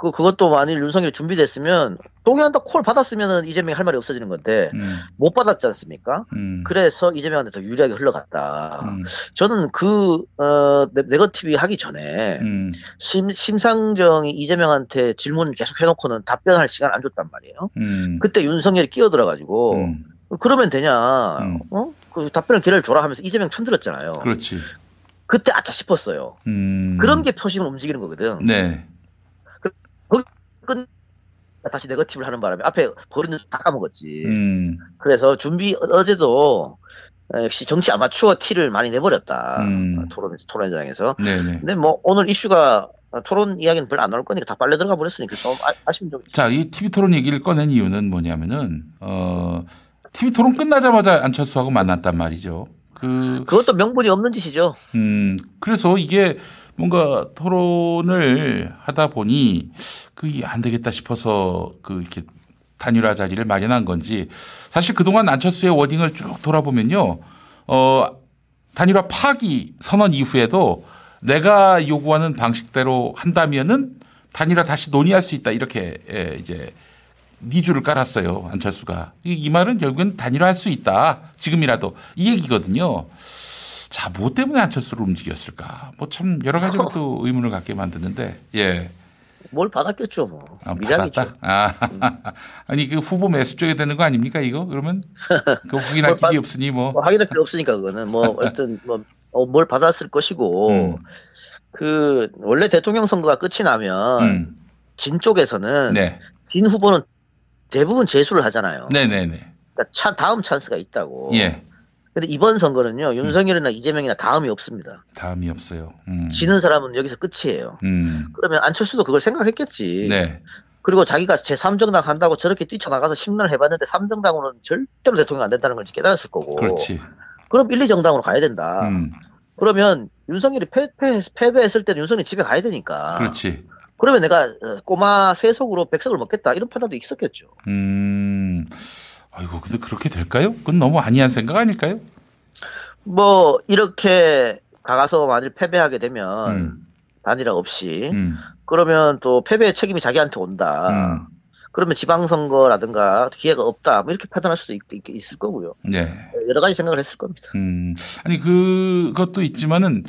그 그것도 만일 윤석열이 준비됐으면 동의한다 콜 받았으면 이재명이 할 말이 없어지는 건데 음. 못 받았지 않습니까? 음. 그래서 이재명한테 더 유리하게 흘러갔다. 음. 저는 그 어, 네- 네거티브 하기 전에 음. 심, 심상정이 이재명한테 질문 계속 해놓고는 답변할 시간 안 줬단 말이에요. 음. 그때 윤석열이 끼어들어가지고 그러면 되냐? 어? 그 답변을 기회를 줘라 하면서 이재명 편들었잖아요. 그렇지. 그때 아차 싶었어요. 음. 그런 게 표심을 움직이는 거거든. 네. 거기 끝 다시 네거티브를 하는 바람에 앞에 버리는 다 까먹었지. 음. 그래서 준비 어제도 역시 정치 아마추어 티를 많이 내버렸다. 음. 토론 토론장에서. 네네. 근데 뭐 오늘 이슈가 토론 이야기는 별로 안 나올 거니까 다 빨려 들어가 버렸으니까 좀 아, 아쉬운 점. 자, 이 TV 토론 얘기를 꺼낸 이유는 뭐냐면은 어 TV 토론 끝나자마자 안철수하고 만났단 말이죠. 그 그것도 명분이 없는 짓이죠. 음, 그래서 이게 뭔가 토론을 하다 보니 그게 안 되겠다 싶어서 그 이렇게 단일화 자리를 마련한 건지 사실 그동안 안철수의 워딩을 쭉 돌아보면요. 어, 단일화 파기 선언 이후에도 내가 요구하는 방식대로 한다면은 단일화 다시 논의할 수 있다 이렇게 예, 이제 미주를 깔았어요 안철수가 이, 이 말은 결국은 단일화할 수 있다 지금이라도 이 얘기거든요. 자, 뭐 때문에 안철수를 움직였을까? 뭐 참 여러 가지로 또 (laughs) 의문을 갖게 만드는데, 예. 뭘 받았겠죠, 뭐. 아. 받았다? 아, (laughs) 아니, 그 후보 매수 쪽에 되는 거 아닙니까, 이거? 그러면? 그 확인할 길이 없으니 뭐. 뭐 확인할 필요 없으니까 그거는 뭐 (laughs) 어쨌든 뭐 어, 뭘 받았을 것이고 음. 그 원래 대통령 선거가 끝이 나면 음. 진 쪽에서는 네. 진 후보는 대부분 재수를 하잖아요. 네네네. 그러니까 차, 다음 찬스가 있다고. 예. 근데 이번 선거는요, 윤석열이나 이재명이나 다음이 없습니다. 다음이 없어요. 음. 지는 사람은 여기서 끝이에요. 음. 그러면 안철수도 그걸 생각했겠지. 네. 그리고 자기가 제3정당 한다고 저렇게 뛰쳐나가서 10년을 해봤는데 3정당으로는 절대로 대통령 안 된다는 걸 깨달았을 거고. 그렇지. 그럼 1, 2정당으로 가야 된다. 음. 그러면 윤석열이 패배, 패배했을 때는 윤석열이 집에 가야 되니까. 그렇지. 그러면 내가 어, 꼬마 세속으로 백석을 먹겠다 이런 판단도 있었겠죠. 음. 아이고, 근데 그렇게 될까요? 그건 너무 아니한 생각 아닐까요? 뭐 이렇게 가서 만일 패배하게 되면 음. 단일화 없이 음. 그러면 또 패배의 책임이 자기한테 온다. 음. 그러면 지방선거라든가 기회가 없다. 뭐 이렇게 판단할 수도 있, 있 을 거고요. 네. 여러 가지 생각을 했을 겁니다. 음. 아니, 그것도 있지만은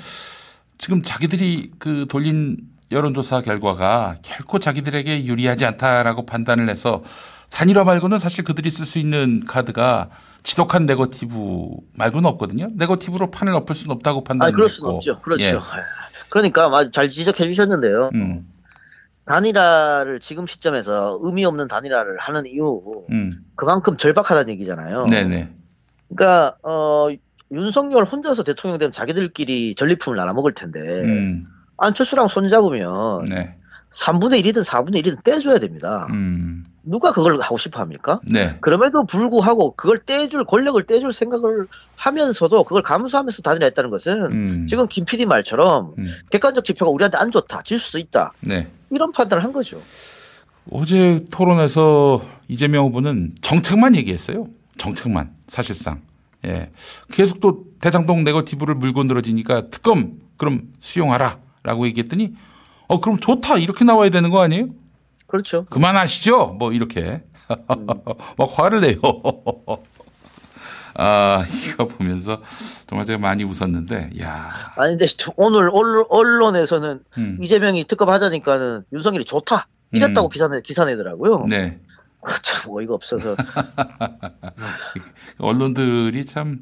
지금 자기들이 그 돌린 여론조사 결과가 결코 자기들에게 유리하지 않다라고 판단을 해서 단일화 말고는 사실 그들이 쓸 수 있는 카드가 지독한 네거티브 말고는 없거든요. 네거티브로 판을 엎을 수는 없다고 판단을 아, 그럴 수는. 없죠. 그렇죠. 예. 그러니까 아주 잘 지적해 주셨는데요. 음. 단일화를 지금 시점에서 의미 없는 단일화를 하는 이유 음. 그만큼 절박하다는 얘기잖아요. 네네. 그러니까 어 윤석열 혼자서 대통령 되면 자기들끼리 전리품을 나눠 먹을 텐데 음. 안철수랑 손잡으면 네. 3분의 1이든 4분의 1이든 떼줘야 됩니다. 음. 누가 그걸 하고 싶어 합니까? 네. 그럼에도 불구하고 그걸 떼줄 권력을 떼줄 생각을 하면서도 그걸 감수하면서 단일화했다는 것은 음. 지금 김 PD 말처럼 음. 객관적 지표가 우리한테 안 좋다, 질 수도 있다 네. 이런 판단을 한 거죠. 어제 토론에서 이재명 후보는 정책만 얘기했어요. 정책만 사실상. 예. 계속 또 대장동 네거티브를 물고 늘어지니까 특검 그럼 수용하라라고 얘기했더니 어 그럼 좋다 이렇게 나와야 되는 거 아니에요? 그렇죠. 그만하시죠. 뭐 이렇게 (laughs) 막 화를 내요. (laughs) 아 이거 보면서 정말 제가 많이 웃었는데 야. 아니 근데 오늘 언론- 언론에서는 음. 이재명이 특검 하자니까는 윤석열이 좋다 이랬다고 음. 기사내 기사내더라고요. 네. 참 어이가 없어서 (laughs) 언론들이 참,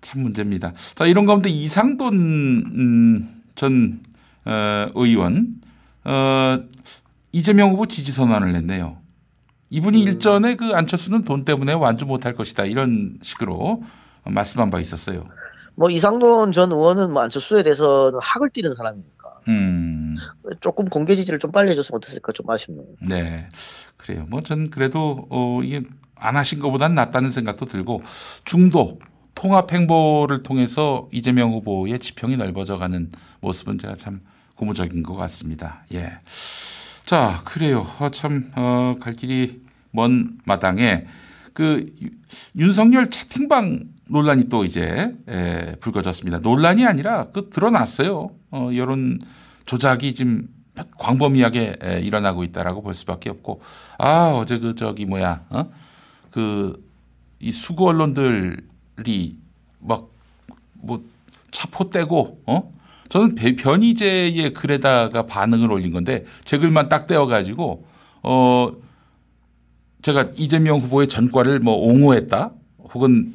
참 문제입니다. 자, 이런 가운데 이상돈, 음, 전, 어, 의원, 어, 이재명 후보 지지 선언을 냈네요. 이분이 일전에 그 안철수는 돈 때문에 완주 못할 것이다. 이런 식으로 말씀한 바 있었어요. 뭐 이상돈 전 의원은 뭐 안철수에 대해서는 학을 띠는 사람이니까 음, 조금 공개 지지를 좀 빨리 해줬으면 어땠을까 좀 아쉽네요. 네. 그래요. 뭐 전 그래도, 어, 이게 안 하신 것보단 낫다는 생각도 들고 중도 통합 행보를 통해서 이재명 후보의 지평이 넓어져 가는 모습은 제가 참 고무적인 것 같습니다. 예. 자, 그래요. 어, 참, 어, 갈 길이 먼 마당에 그 유- 윤석열 채팅방 논란이 또 이제 에, 불거졌습니다. 논란이 아니라 그 드러났어요. 어, 여론 조작이 지금 광범위하게 에, 일어나고 있다라고 볼 수밖에 없고 아 어제 그 저기 뭐야 어? 그이 수구 언론들이 막 뭐 차포 떼고 어 저는 배- 변희재의 글에다가 반응을 올린 건데 제 글만 딱 떼어가지고 어 제가 이재명 후보의 전과를 뭐 옹호했다? 혹은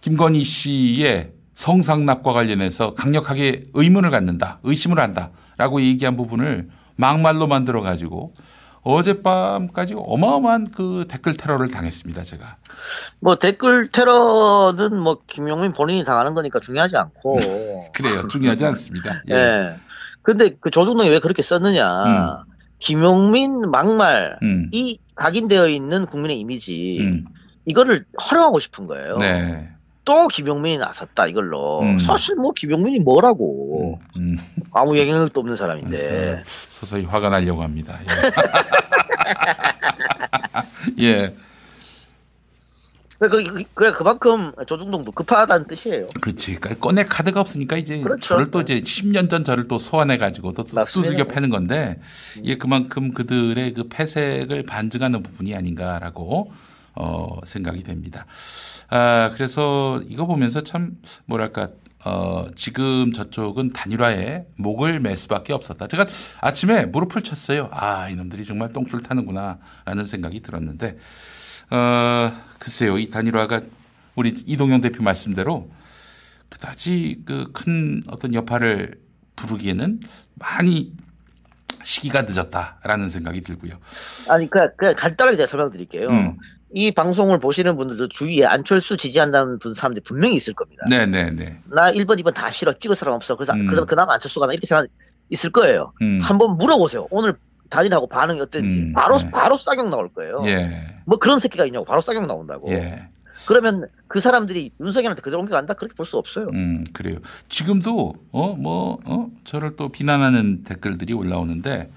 김건희 씨의 성상납과 관련해서 강력하게 의문을 갖는다 의심을 한다라고 얘기한 부분을 막말로 만들어 가지고 어젯밤까지 어마어마한 그 댓글 테러를 당했습니다 제가 뭐 댓글 테러는 뭐 김용민 본인이 당하는 거니까 중요하지 않고. (laughs) 그래요 중요하지 않습니다 (laughs) 예. 예. 근데 그 조중동이 왜 그렇게 썼느냐. 김용민 막말 음. 이 각인되어 있는 국민의 이미지 음. 이거를 활용하고 싶은 거예요. 네. 또 김용민이 나섰다 이걸로. 음. 사실 뭐 김용민이 뭐라고 음. 아무 영향력도 없는 사람인데. 서서히 화가 나려고 합니다. 예. (laughs) 예. 그래, 그, 그래 그만큼 조중동도 급하다는 뜻이에요. 그렇지. 그러니까 꺼낼 카드가 없으니까 이제 그렇죠. 저를 또 이제 10년 전 저를 또 소환해 가지고 또. 두들겨 패는 건데 이게 그만큼 그들의 그 패색을 반증하는 부분이 아닌가라고 어 생각이 됩니다. 아 그래서 이거 보면서 참 뭐랄까 어 지금 저쪽은 단일화에 목을 맬 수밖에 없었다. 제가 아침에 무릎을 쳤어요. 아 이놈들이 정말 똥줄 타는구나 라는 생각이 들었는데 어 글쎄요 이 단일화가 우리 이동영 대표 말씀대로 그다지 그 큰 어떤 여파를 부르기에는 많이 시기가 늦었다라는 생각이 들고요. 아니 그냥, 그냥 간단하게 제가 설명드릴게요. 음. 이 방송을 보시는 분들도 주위에 안철수 지지한다는 분 사람들이 분명히 있을 겁니다. 네네네. 나 1번, 2번 다 싫어. 찍을 사람 없어. 그래서 음. 그래도 그나마 안철수가 나 이렇게 생각 있을 거예요. 음. 한번 물어보세요. 오늘 단일하고 반응이 어땠는지. 음, 바로 네. 바로 싸경 나올 거예요. 예. 뭐 그런 새끼가 있냐고 바로 싸경 나온다고. 예. 그러면 그 사람들이 윤석열한테 그대로 옮겨간다 그렇게 볼 수 없어요. 음, 그래요. 지금도 어뭐어 저를 또 비난하는 댓글들이 올라오는데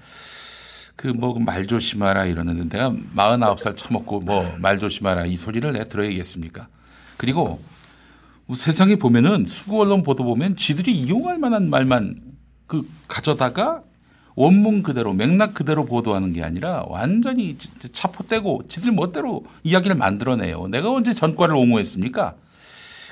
그 뭐 말 조심하라 이러는데 내가 49살 처먹고 뭐 말 조심하라 이 소리를 내가 들어야겠습니까? 그리고 뭐 세상에 보면은 수구 언론 보도 보면 지들이 이용할 만한 말만 그 가져다가 원문 그대로 맥락 그대로 보도하는 게 아니라 완전히 차포 떼고 지들 멋대로 이야기를 만들어내요. 내가 언제 전과를 옹호했습니까?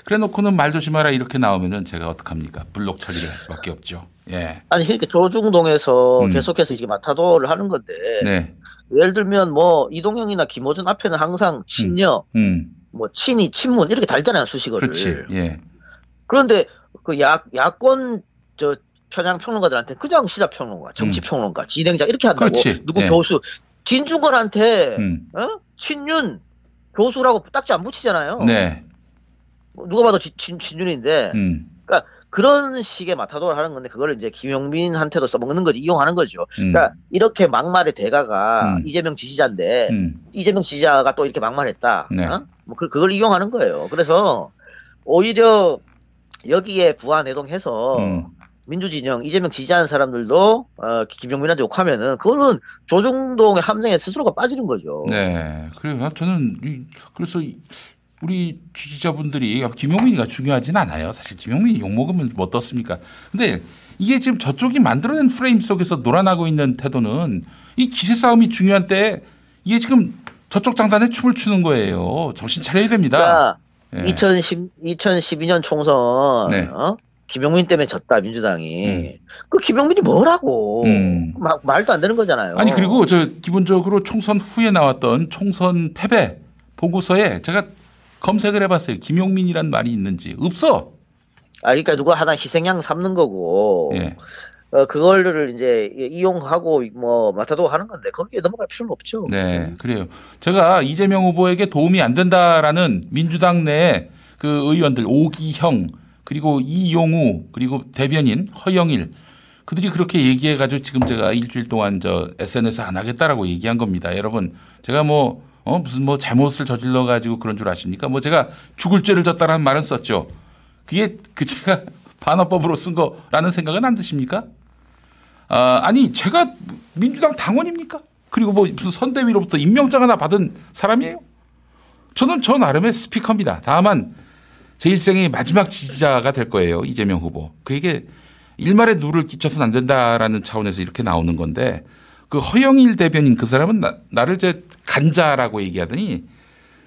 그래 놓고는 말 조심하라 이렇게 나오면은 제가 어떡합니까? 블록 처리를 할 수밖에 없죠. 예. 아니 이렇게 조중동에서 음. 계속해서 이게 마타도를 하는 건데 네. 예를 들면 뭐 이동영이나 김호준 앞에는 항상 친녀, 음. 뭐 친이, 친문 이렇게 달잖아요 수식어를. 그렇지. 예. 그런데 그 야, 야권 저 편향 평론가들한테 그냥 시사 평론가, 정치 평론가, 진행자 이렇게 한다고 음. 그렇지. 누구 예. 교수 진중권한테 음. 어? 친윤 교수라고 딱지 안 붙이잖아요. 네. 뭐 누가 봐도 진, 진, 진윤인데 음. 그러니까 그런 식의 마타도를 하는 건데 그걸 이제 김용민한테도 써먹는 거지 이용하는 거죠. 음. 그러니까 이렇게 막말의 대가가 음. 이재명 지지자인데 음. 이재명 지지자가 또 이렇게 막말했다. 네. 어? 뭐 그, 그걸 이용하는 거예요. 그래서 오히려 여기에 부안해동해서 음. 민주진영 이재명 지지하는 사람들도 어, 김용민한테 욕하면은 그거는 조중동의 함정에 스스로가 빠지는 거죠. 네. 그래요. 저는 이- 그래서 이- 우리 지지자분들이 김용민이가 중요하진 않아요. 사실 김용민이 욕 먹으면 뭐 어떻습니까? 근데 이게 지금 저쪽이 만들어낸 프레임 속에서 놀아나고 있는 태도는 이 기세 싸움이 중요한 때 이게 지금 저쪽 장단에 춤을 추는 거예요. 정신 차려야 됩니다. 그러니까 예. 2010, 2012년 총선 네. 어? 김용민 때문에 졌다 민주당이 그 김용민이 뭐라고 음. 마- 말도 안 되는 거잖아요. 아니 그리고 저 기본적으로 총선 후에 나왔던 총선 패배 보고서에 제가 검색을 해봤어요. 김용민이란 말이 있는지 없어. 아 그러니까 누가 하나 희생양 삼는 거고 예. 어, 그거를 이제 이용하고 뭐 마타도 하는 건데 거기에 넘어갈 필요는 없죠. 네, 그래요. 제가 이재명 후보에게 도움이 안 된다라는 민주당 내 그 의원들 오기형 그리고 이용우 그리고 대변인 허영일 그들이 그렇게 얘기해 가지고 지금 제가 일주일 동안 저 SNS 안 하겠다라고 얘기한 겁니다. 여러분 제가 뭐 어, 무슨 뭐 잘못을 저질러 가지고 그런 줄 아십니까? 뭐 제가 죽을 죄를 졌다라는 말은 썼죠. 그게 그 제가 (laughs) 반어법으로 쓴 거라는 생각은 안 드십니까? 아, 아니 제가 민주당 당원입니까? 그리고 뭐 무슨 선대위로부터 임명장 하나 받은 사람이에요? 저는 저 나름의 스피커입니다. 다만 제 일생의 마지막 지지자가 될 거예요. 이재명 후보. 그에게 일말의 누를 끼쳐서는 안 된다라는 차원에서 이렇게 나오는 건데 그 허영일 대변인 그 사람은 나, 나를 이제 간자라고 얘기하더니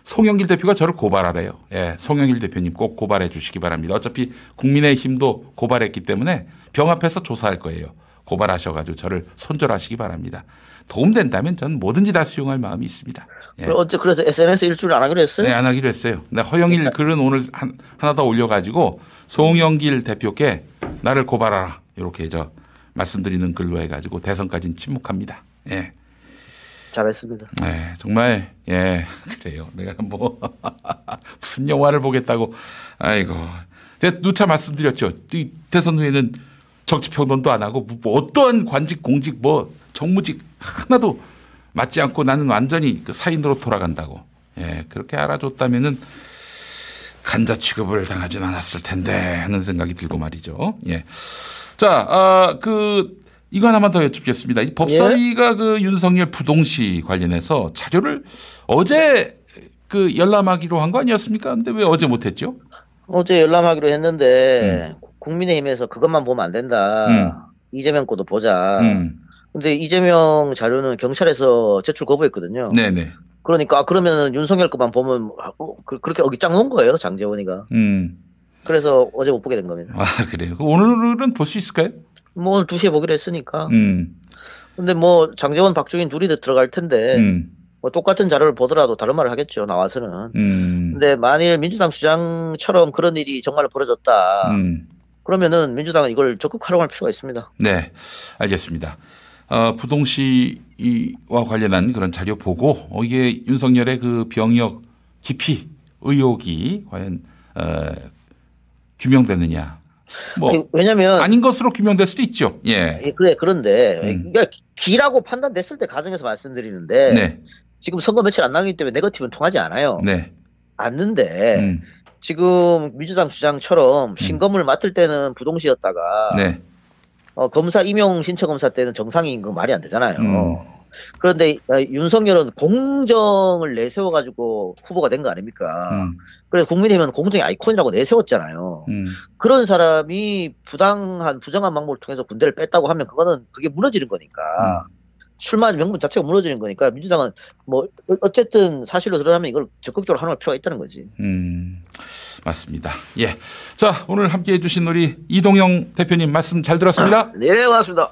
송영길 대표가 저를 고발하래요. 예, 송영길 대표님 꼭 고발해 주시기 바랍니다. 어차피 국민의힘도 고발했기 때문에 병 앞에서 조사할 거예요. 고발하셔가지고 저를 손절하시기 바랍니다. 도움된다면 저는 뭐든지 다 수용할 마음이 있습니다. 예. 그 어째 그래서 SNS 일주일 안 하기로 했어요? 네, 안 하기로 했어요. 근데 허영일 글은 오늘 한, 하나 더 올려가지고 송영길 대표께 나를 고발하라. 이렇게 저 말씀드리는 글로 해가지고 대선까지는 침묵합니다. 예. 잘했습니다. 네, 정말 예 그래요. 내가 뭐 (laughs) 무슨 영화를 보겠다고 아이고 제가 누차 말씀드렸죠. 이 대선 후에는 정치 평론도 안 하고 뭐 어떠한 관직 공직 뭐 정무직 하나도 맞지 않고 나는 완전히 그 사인으로 돌아간다고. 예 그렇게 알아줬다면은 간자 취급을 당하진 않았을 텐데 하는 생각이 들고 말이죠. 예. 자, 아, 그, 이거 하나만 더 여쭙겠습니다. 이 법사위가 그 윤석열 부동시 관련해서 자료를 어제 그 열람하기로 한 거 아니었습니까? 근데 왜 어제 못했죠? 어제 열람하기로 했는데 국민의힘에서 그것만 보면 안 된다. 음. 이재명 거도 보자. 음. 근데 이재명 자료는 경찰에서 제출 거부했거든요. 네네. 그러니까 아, 그러면은 윤석열 것만 보면 어, 그, 렇게 어깃장 놓은 거예요 장재원이가. 음. 그래서 어제 못 보게 된 겁니다. 아, 그래요. 그 오늘은 볼 수 있을까요? 뭐 오늘 2시에 보기로 했으니까. 음. 근데 뭐 장재원 박주인 둘이 들어갈 텐데 음. 뭐 똑같은 자료를 보더라도 다른 말을 하겠죠 나와서는. 음. 근데 만일 민주당 주장처럼 그런 일이 정말 벌어졌다. 음. 그러면은 민주당은 이걸 적극 활용할 필요가 있습니다. 네. 알겠습니다. 어, 부동시와 관련한 그런 자료 보고 어, 이게 윤석열의 그 병역 기피 의혹이 과연 어, 규명되느냐. 뭐 그, 왜냐면 아닌 것으로 규명될 수도 있죠. 예. 예, 그래 그런데 음. 그러니까 기라고 판단됐을 때 가정에서 말씀드리는데 네. 지금 선거 며칠 안 남기 때문에 네거티브는 통하지 않아요. 네. 않는데 음. 지금 민주당 주장처럼 신검을 맡을 때는 부동시였다가 네. 어, 검사 임용 신청 검사 때는 정상인 건 말이 안 되잖아요. 음. 그런데 어, 윤석열은 공정을 내세워가지고 후보가 된 거 아닙니까? 음. 그래서 국민의힘은 공정의 아이콘이라고 내세웠잖아요. 음. 그런 사람이 부당한 부정한 방법을 통해서 군대를 뺐다고 하면 그거는 그게 무너지는 거니까 출마 명분 자체가 무너지는 거니까 민주당은 뭐 어- 어쨌든 사실로 드러나면 이걸 적극적으로 하는 필요가 있다는 거지. 음, 맞습니다. 예. 자, 오늘 함께 해 주신 우리 이동영 대표님 말씀 잘 들었습니다. 네, 고맙습니다.